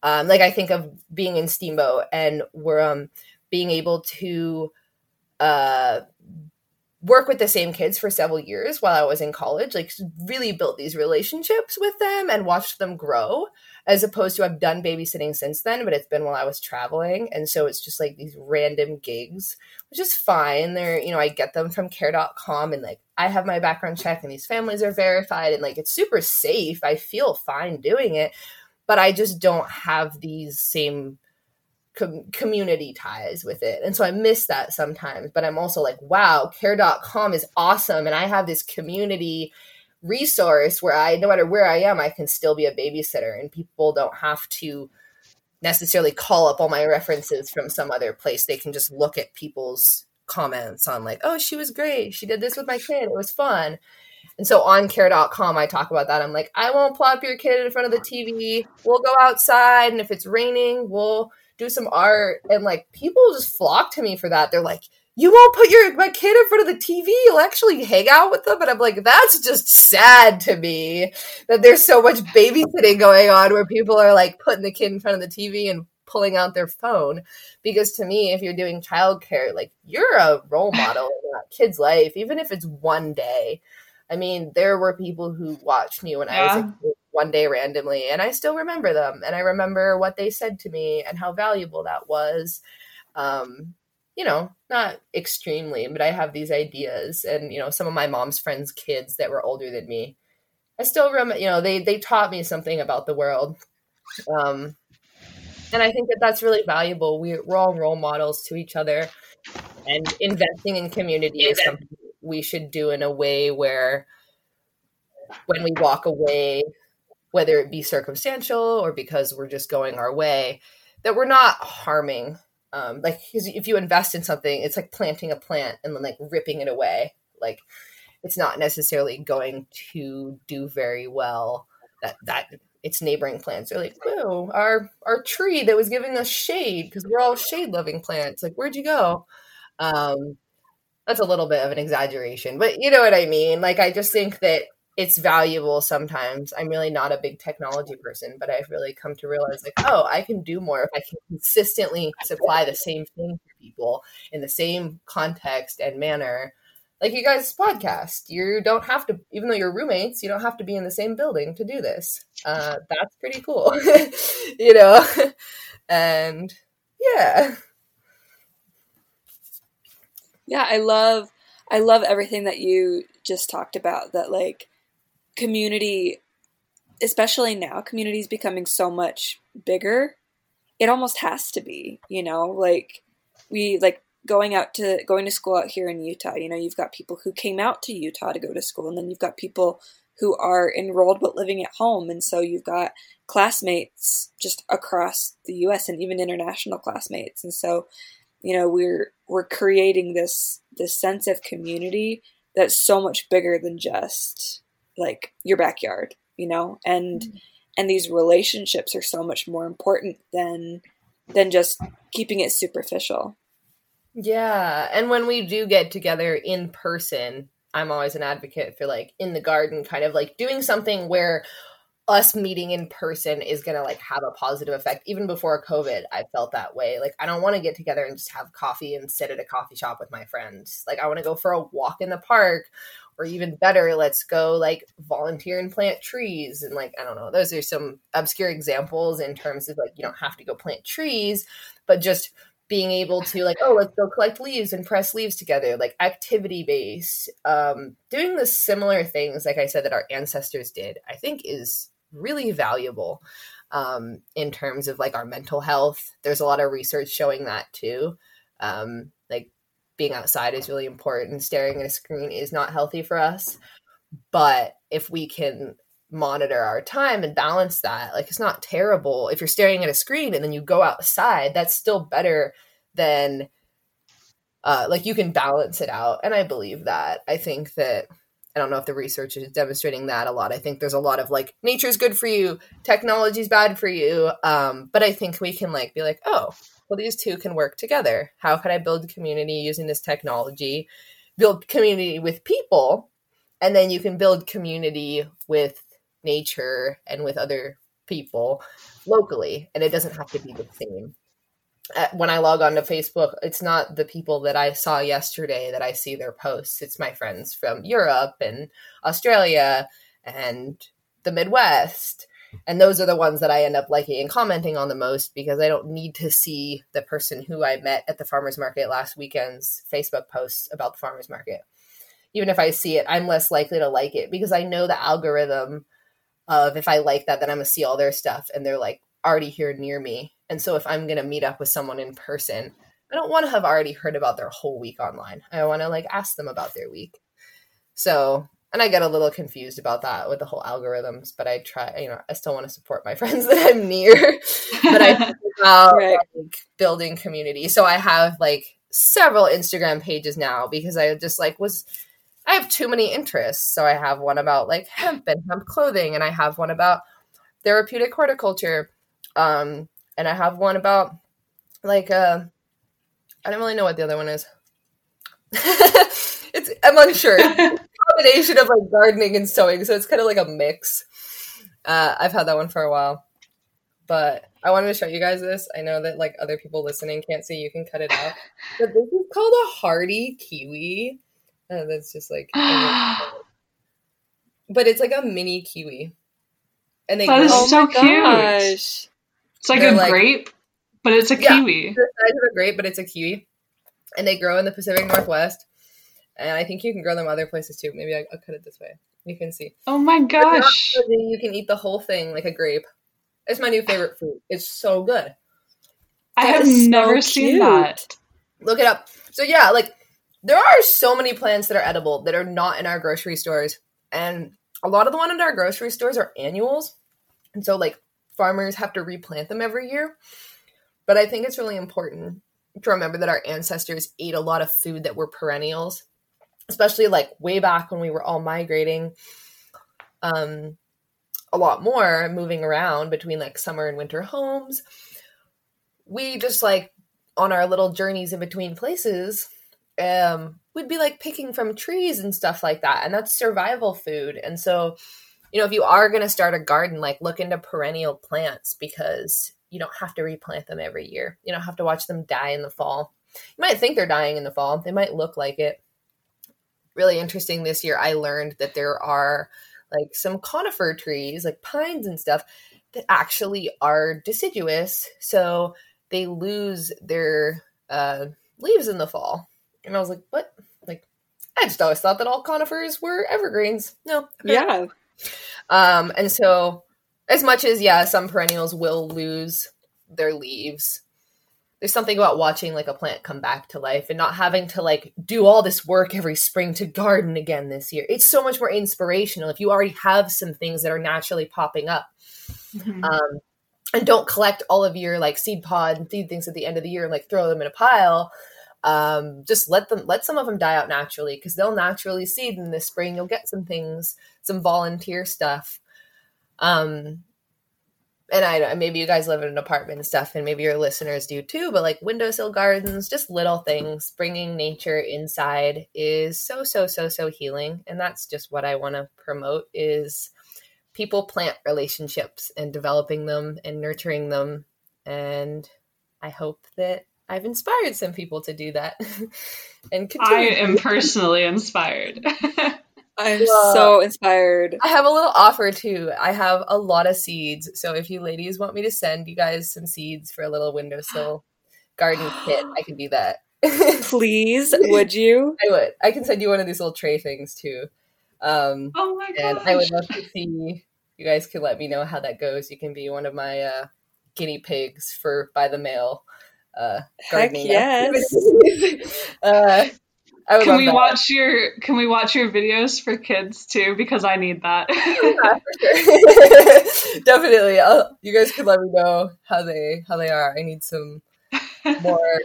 Um, like I think of being in Steamboat and we're um, being able to uh, work with the same kids for several years while I was in college, like really built these relationships with them and watched them grow as opposed to I've done babysitting since then, but it's been while I was traveling. And so it's just like these random gigs, which is fine. They're, you know, I get them from care.com and like I have my background check and these families are verified and like it's super safe. I feel fine doing it, but I just don't have these same com- community ties with it. And so I miss that sometimes, but I'm also like, wow, care.com is awesome. And I have this community resource where I, no matter where I am, I can still be a babysitter and people don't have to necessarily call up all my references from some other place. They can just look at people's comments on like, oh, she was great. She did this with my kid. It was fun. And so on care.com, I talk about that. I'm like, I won't plop your kid in front of the TV. We'll go outside. And if it's raining, we'll do some art. And like people just flock to me for that. They're like, you won't put your my kid in front of the TV. You'll actually hang out with them. And I'm like, that's just sad to me that there's so much babysitting going on where people are like putting the kid in front of the TV and pulling out their phone. Because to me, if you're doing childcare, like you're a role (laughs) model in that kid's life, even if it's one day. I mean, there were people who watched me when yeah. I was a kid one day randomly, and I still remember them, and I remember what they said to me and how valuable that was. Um, you know, not extremely, but I have these ideas. And, you know, some of my mom's friends' kids that were older than me, I still remember, you know, they, they taught me something about the world. Um, and I think that that's really valuable. We, we're all role models to each other, and investing in community is something we should do in a way where when we walk away, whether it be circumstantial or because we're just going our way, that we're not harming um, like if you invest in something it's like planting a plant and then like ripping it away. Like it's not necessarily going to do very well. That that its neighboring plants are like whoa our our tree that was giving us shade because we're all shade loving plants. Like where'd you go? Um that's a little bit of an exaggeration but you know what i mean? Like i just think that it's valuable sometimes. I'm really not a big technology person, but I've really come to realize like, oh, I can do more if I can consistently supply the same thing to people in the same context and manner. Like you guys' podcast, you don't have to, even though you're roommates, you don't have to be in the same building to do this. Uh, that's pretty cool, (laughs) you know? (laughs) and yeah. Yeah, I love I love everything that you just talked about that like community, especially now, community is becoming so much bigger. It almost has to be, you know, like we like going out to going to school out here in Utah. You know, you've got people who came out to Utah to go to school, and then you've got people who are enrolled but living at home, and so you've got classmates just across the U.S. and even international classmates, and so you know we're we're creating this this sense of community that's so much bigger than just like your backyard, you know, and mm-hmm. and these relationships are so much more important than than just keeping it superficial. Yeah, and when we do get together in person, I'm always an advocate for like in the garden, kind of like doing something where us meeting in person is going to like have a positive effect. Even before COVID, I felt that way. Like I don't want to get together and just have coffee and sit at a coffee shop with my friends. Like I want to go for a walk in the park or even better, let's go like volunteer and plant trees and like I don't know. Those are some obscure examples in terms of like you don't have to go plant trees, but just being able to like oh let's go collect leaves and press leaves together like activity based um doing the similar things like i said that our ancestors did i think is really valuable um, in terms of like our mental health. There's a lot of research showing that too. Um, like being outside is really important. Staring at a screen is not healthy for us. But if we can monitor our time and balance that, like it's not terrible. If you're staring at a screen and then you go outside, that's still better than uh, like you can balance it out. And I believe that. I think that I don't know if the research is demonstrating that a lot. I think there's a lot of like nature's good for you, technology's bad for you. Um, but I think we can like be like, oh, well, these two can work together. How can I build community using this technology? Build community with people, and then you can build community with nature and with other people locally, and it doesn't have to be the same uh, when I log on to Facebook, it's not the people that I saw yesterday that I see their posts. It's my friends from Europe and Australia and the Midwest. And those are the ones that I end up liking and commenting on the most because I don't need to see the person who I met at the farmer's market last weekend's Facebook posts about the farmer's market. Even if I see it, I'm less likely to like it because I know the algorithm of if I like that, then I'm going to see all their stuff and they're like already here near me and so if I'm going to meet up with someone in person, I don't want to have already heard about their whole week online. I want to like ask them about their week. So, and I get a little confused about that with the whole algorithms, but I try, you know, I still want to support my (laughs) friends that I'm near. but I (laughs) think about right. like, building community. So I have like several Instagram pages now because I just like was I have too many interests. So I have one about like hemp and hemp clothing and I have one about therapeutic horticulture. Um, and I have one about like uh I don't really know what the other one is. (laughs) it's I'm unsure. Combination of like gardening and sewing, so it's kind of like a mix. Uh, I've had that one for a while, but I wanted to show you guys this. I know that like other people listening can't see. You can cut it out, but this is called a hardy kiwi. Uh, that's just like, (gasps) but it's like a mini kiwi, and they. That is oh so cute. Gosh. It's like They're a like, grape, but it's a yeah, kiwi. the size of a grape, but it's a kiwi, and they grow in the Pacific Northwest. And I think you can grow them other places too. Maybe I, will cut it this way. You can see. Oh my gosh! You can eat the whole thing like a grape. It's my new favorite fruit. It's so good. I have never so seen that. Look it up. So yeah, like there are so many plants that are edible that are not in our grocery stores, and a lot of the one in our grocery stores are annuals. And so like farmers have to replant them every year. But I think it's really important to remember that our ancestors ate a lot of food that were perennials, especially like way back when we were all migrating um, a lot more, moving around between like summer and winter homes. We just like on our little journeys in between places, um, we'd be like picking from trees and stuff like that. And that's survival food. And so you know, if you are going to start a garden, like look into perennial plants because you don't have to replant them every year. You don't have to watch them die in the fall. You might think they're dying in the fall, they might look like it. Really interesting this year, I learned that there are like some conifer trees, like pines and stuff, that actually are deciduous. So they lose their uh, leaves in the fall. And I was like, what? Like, I just always thought that all conifers were evergreens. No. Yeah. Um, and so, as much as, yeah, some perennials will lose their leaves, there's something about watching like a plant come back to life and not having to like do all this work every spring to garden again this year. It's so much more inspirational if you already have some things that are naturally popping up. Mm-hmm. Um, and don't collect all of your like seed pod and seed things at the end of the year and like throw them in a pile um, just let them let some of them die out naturally because they'll naturally seed in the spring. You'll get some things, some volunteer stuff. Um, and I maybe you guys live in an apartment and stuff, and maybe your listeners do too. But like windowsill gardens, just little things, bringing nature inside is so so so so healing, and that's just what I want to promote is people plant relationships and developing them and nurturing them, and I hope that I've inspired some people to do that. (laughs) and I am personally inspired. (laughs) I'm well, so inspired. I have a little offer too. I have a lot of seeds. So if you ladies want me to send you guys some seeds for a little windowsill (gasps) garden kit, I can do that. (laughs) Please, (laughs) would you? I would. I can send you one of these little tray things too. Um, oh my god! And I would love to see. You guys can let me know how that goes. You can be one of my uh, guinea pigs for by the mail. Uh, Heck yes. (laughs) uh, can we that. watch your Can we watch your videos for kids too? Because I need that. yeah, (laughs) (laughs) Definitely. I'll, you guys can let me know how they how they are. I need some (laughs) more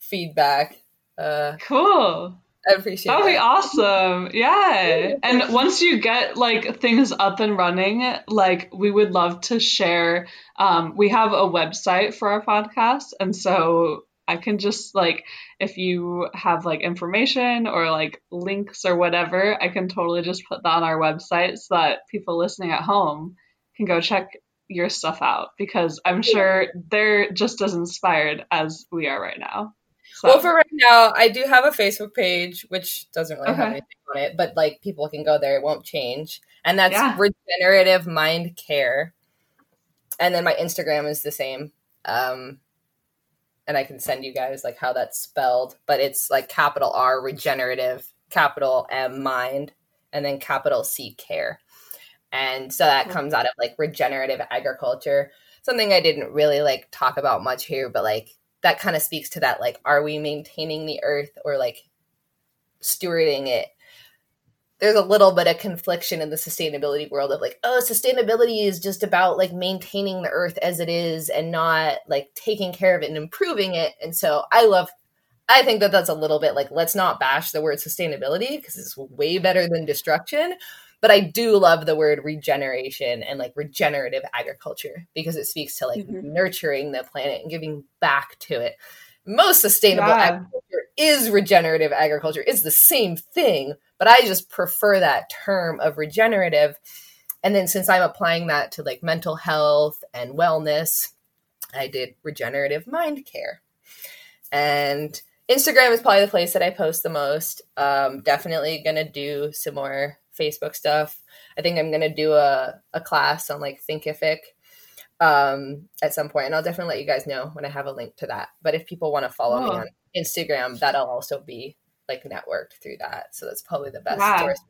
feedback. Uh, cool. I appreciate that. Would be awesome. Yeah. and once you get like things up and running, like we would love to share. Um, we have a website for our podcast. And so I can just like if you have like information or like links or whatever, I can totally just put that on our website so that people listening at home can go check your stuff out because I'm sure they're just as inspired as we are right now. So. Well, for right now, I do have a Facebook page which doesn't really okay. have anything on it, but like people can go there; it won't change, and that's yeah. Regenerative Mind Care. And then my Instagram is the same. Um, and I can send you guys like how that's spelled, but it's like capital R regenerative, capital M mind, and then capital C care. And so that comes out of like regenerative agriculture. Something I didn't really like talk about much here, but like that kind of speaks to that like are we maintaining the earth or like stewarding it there's a little bit of confliction in the sustainability world of like oh sustainability is just about like maintaining the earth as it is and not like taking care of it and improving it and so i love i think that that's a little bit like let's not bash the word sustainability because it's way better than destruction but i do love the word regeneration and like regenerative agriculture because it speaks to like mm-hmm. nurturing the planet and giving back to it most sustainable yeah. agriculture is regenerative agriculture it's the same thing but I just prefer that term of regenerative. And then since I'm applying that to like mental health and wellness, I did regenerative mind care. And Instagram is probably the place that I post the most. Um, definitely gonna do some more Facebook stuff. I think I'm gonna do a, a class on like Thinkific um, at some point, and I'll definitely let you guys know when I have a link to that. But if people want to follow oh. me on Instagram, that'll also be like networked through that. So that's probably the best wow. source.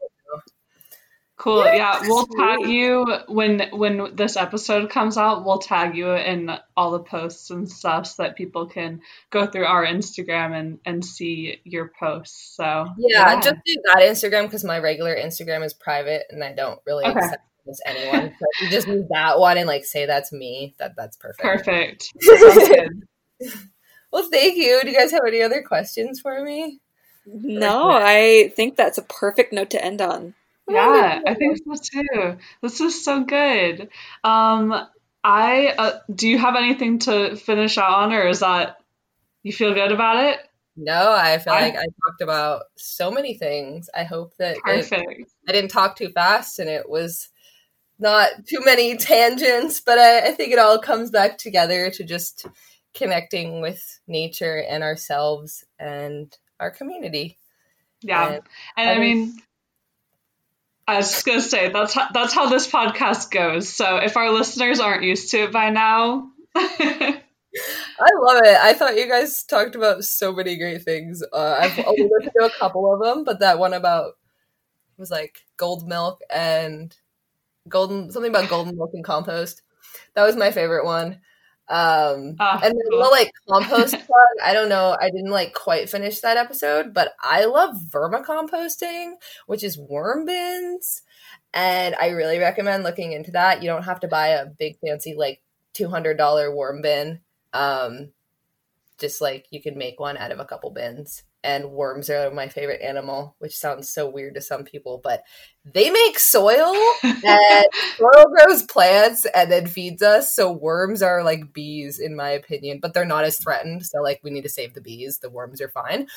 Cool. Yeah, yeah, we'll tag you when when this episode comes out. We'll tag you in all the posts and stuff so that people can go through our Instagram and and see your posts. So yeah, yeah. just do that Instagram because my regular Instagram is private and I don't really okay. accept this anyone. So if you just use that one and like say that's me, that that's perfect. Perfect. (laughs) well, thank you. Do you guys have any other questions for me? No, I think that's a perfect note to end on. Yeah, I think so too. This is so good. Um, I uh, do you have anything to finish out on, or is that you feel good about it? No, I feel I, like I talked about so many things. I hope that. It, I didn't talk too fast, and it was not too many tangents. But I, I think it all comes back together to just connecting with nature and ourselves and our community. Yeah, and, and I, mean, I was just gonna say that's how, that's how this podcast goes. So if our listeners aren't used to it by now. (laughs) I love it. I thought you guys talked about so many great things. Uh, I've only listened to a couple of them, but that one about was like gold milk and golden something about golden milk and compost. That was my favorite one. Um, oh, and then cool. like compost (laughs) plug. I don't know. I didn't like quite finish that episode, but I love vermicomposting, which is worm bins. And I really recommend looking into that. You don't have to buy a big fancy like $200 worm bin. Um, just like you can make one out of a couple bins and worms are my favorite animal, which sounds so weird to some people, but they make soil and (laughs) soil grows plants and then feeds us. So worms are like bees, in my opinion, but they're not as threatened. So like we need to save the bees. The worms are fine,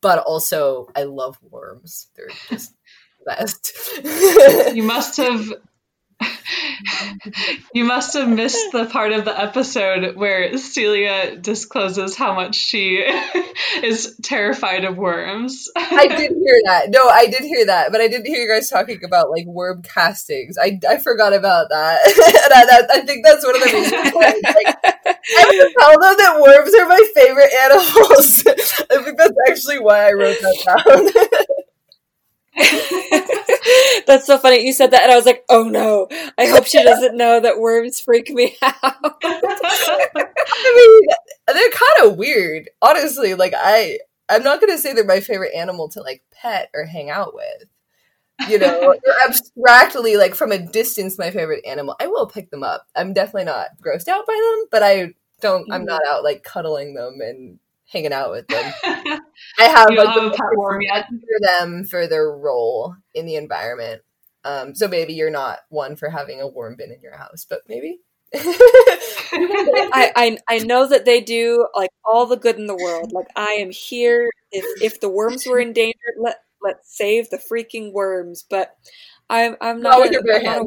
but also I love worms. They're just best. you must have (laughs) you must have missed the part of the episode where Celia discloses how much she (laughs) is terrified of worms. I did hear that. No, I did hear that, but I didn't hear you guys talking about like worm castings. I, I forgot about that, (laughs) and I, I, think that's one of the reasons. Like, I tell them that worms are my favorite animals. I think that's actually why I wrote that down. (laughs) That's so funny. You said that, and I was like, "Oh no! I hope she doesn't know that worms freak me (laughs) out." I mean, they're kind of weird, honestly. Like, I, I'm not gonna say they're my favorite animal to like pet or hang out with. You know, (laughs) abstractly, like from a distance, my favorite animal. I will pick them up. I'm definitely not grossed out by them, but I don't. I'm mm-hmm. not out like cuddling them and hanging out with them. (laughs) I have you like have a pet worm yet for them for their role in the environment. Um, so maybe you're not one for having a worm bin in your house, but maybe. I, I I know that they do like all the good in the world. Like I am here. If if the worms were endangered, let let's save the freaking worms. But I'm I'm not, not, a, I'm not a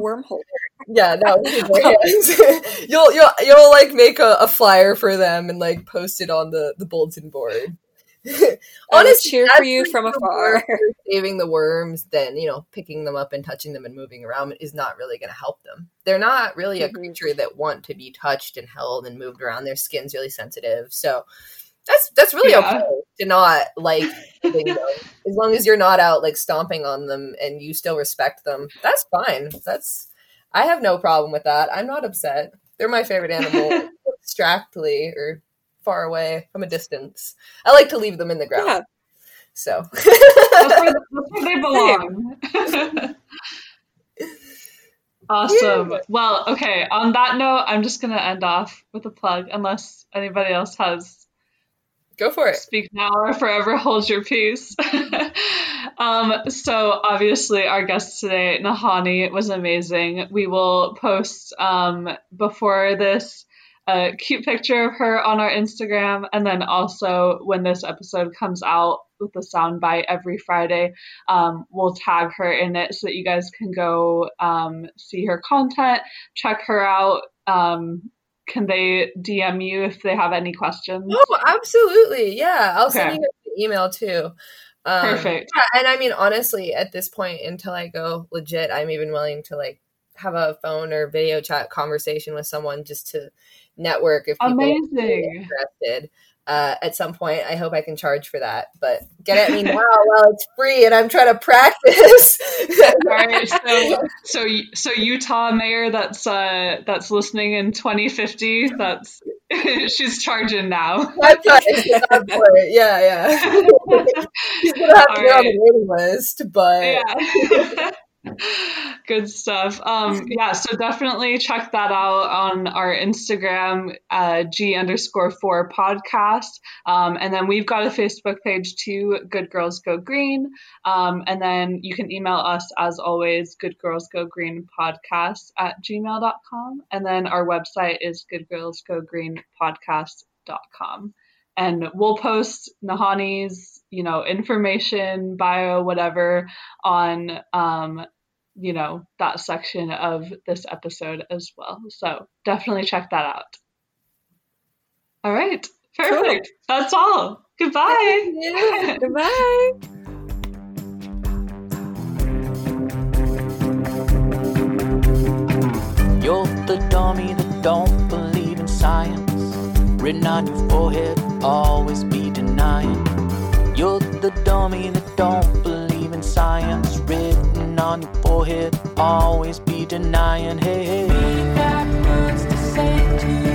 Yeah, no, (laughs) (laughs) you'll you'll you'll like make a, a, flyer for them and like post it on the the bulletin board. (laughs) Honestly, cheer for you from afar. Saving the worms, then you know, picking them up and touching them and moving around is not really going to help them. They're not really a mm-hmm. creature that want to be touched and held and moved around. Their skin's really sensitive, so that's that's really yeah. okay to not like as long as you're not out like stomping on them and you still respect them. That's fine. That's I have no problem with that. I'm not upset. They're my favorite (laughs) animal abstractly or far away from a distance. I like to leave them in the ground. Yeah. So that's, where, that's where they (laughs) belong. (laughs) awesome. Yeah. Well, okay. On that note, I'm just gonna end off with a plug, unless anybody else has Go for it. Speak now or forever hold your peace. (laughs) um, so obviously our guest today, Nahani, was amazing. We will post um, before this a cute picture of her on our Instagram, and then also when this episode comes out with the soundbite every Friday, um, we'll tag her in it so that you guys can go um, see her content, check her out. Can they DM you if they have any questions? Oh, absolutely. Yeah. I'll okay. send you an email too. Um, Perfect. Yeah, and I mean, honestly, at this point, until I go legit, I'm even willing to like have a phone or video chat conversation with someone just to network if people Amazing. are interested uh, at some point. I hope I can charge for that, but get at me (laughs) now while it's free and I'm trying to practice. (laughs) Right, so so so Utah mayor that's uh, that's listening in 2050. That's (laughs) she's charging now. That's right. Yeah, yeah. She's gonna have to All get right. on the waiting list, but yeah. (laughs) Good stuff. Um, yeah, so definitely check that out on our Instagram, uh, G underscore four podcast. Um, and then we've got a Facebook page too, Good Girls Go Green. Um, and then you can email us as always, Good Girls Go Green podcast at gmail.com. And then our website is Good Girls Go Green podcast.com. And we'll post Nahani's you know, information, bio, whatever on, um, you know, that section of this episode as well. So definitely check that out. All right. Perfect. Cool. That's all. Goodbye. Goodbye. You're the dummy that don't believe in science. Written on your forehead, always be denying. You're the dummy that don't believe in science. Written on your forehead, always be denying. Hey, hey. We got words to say to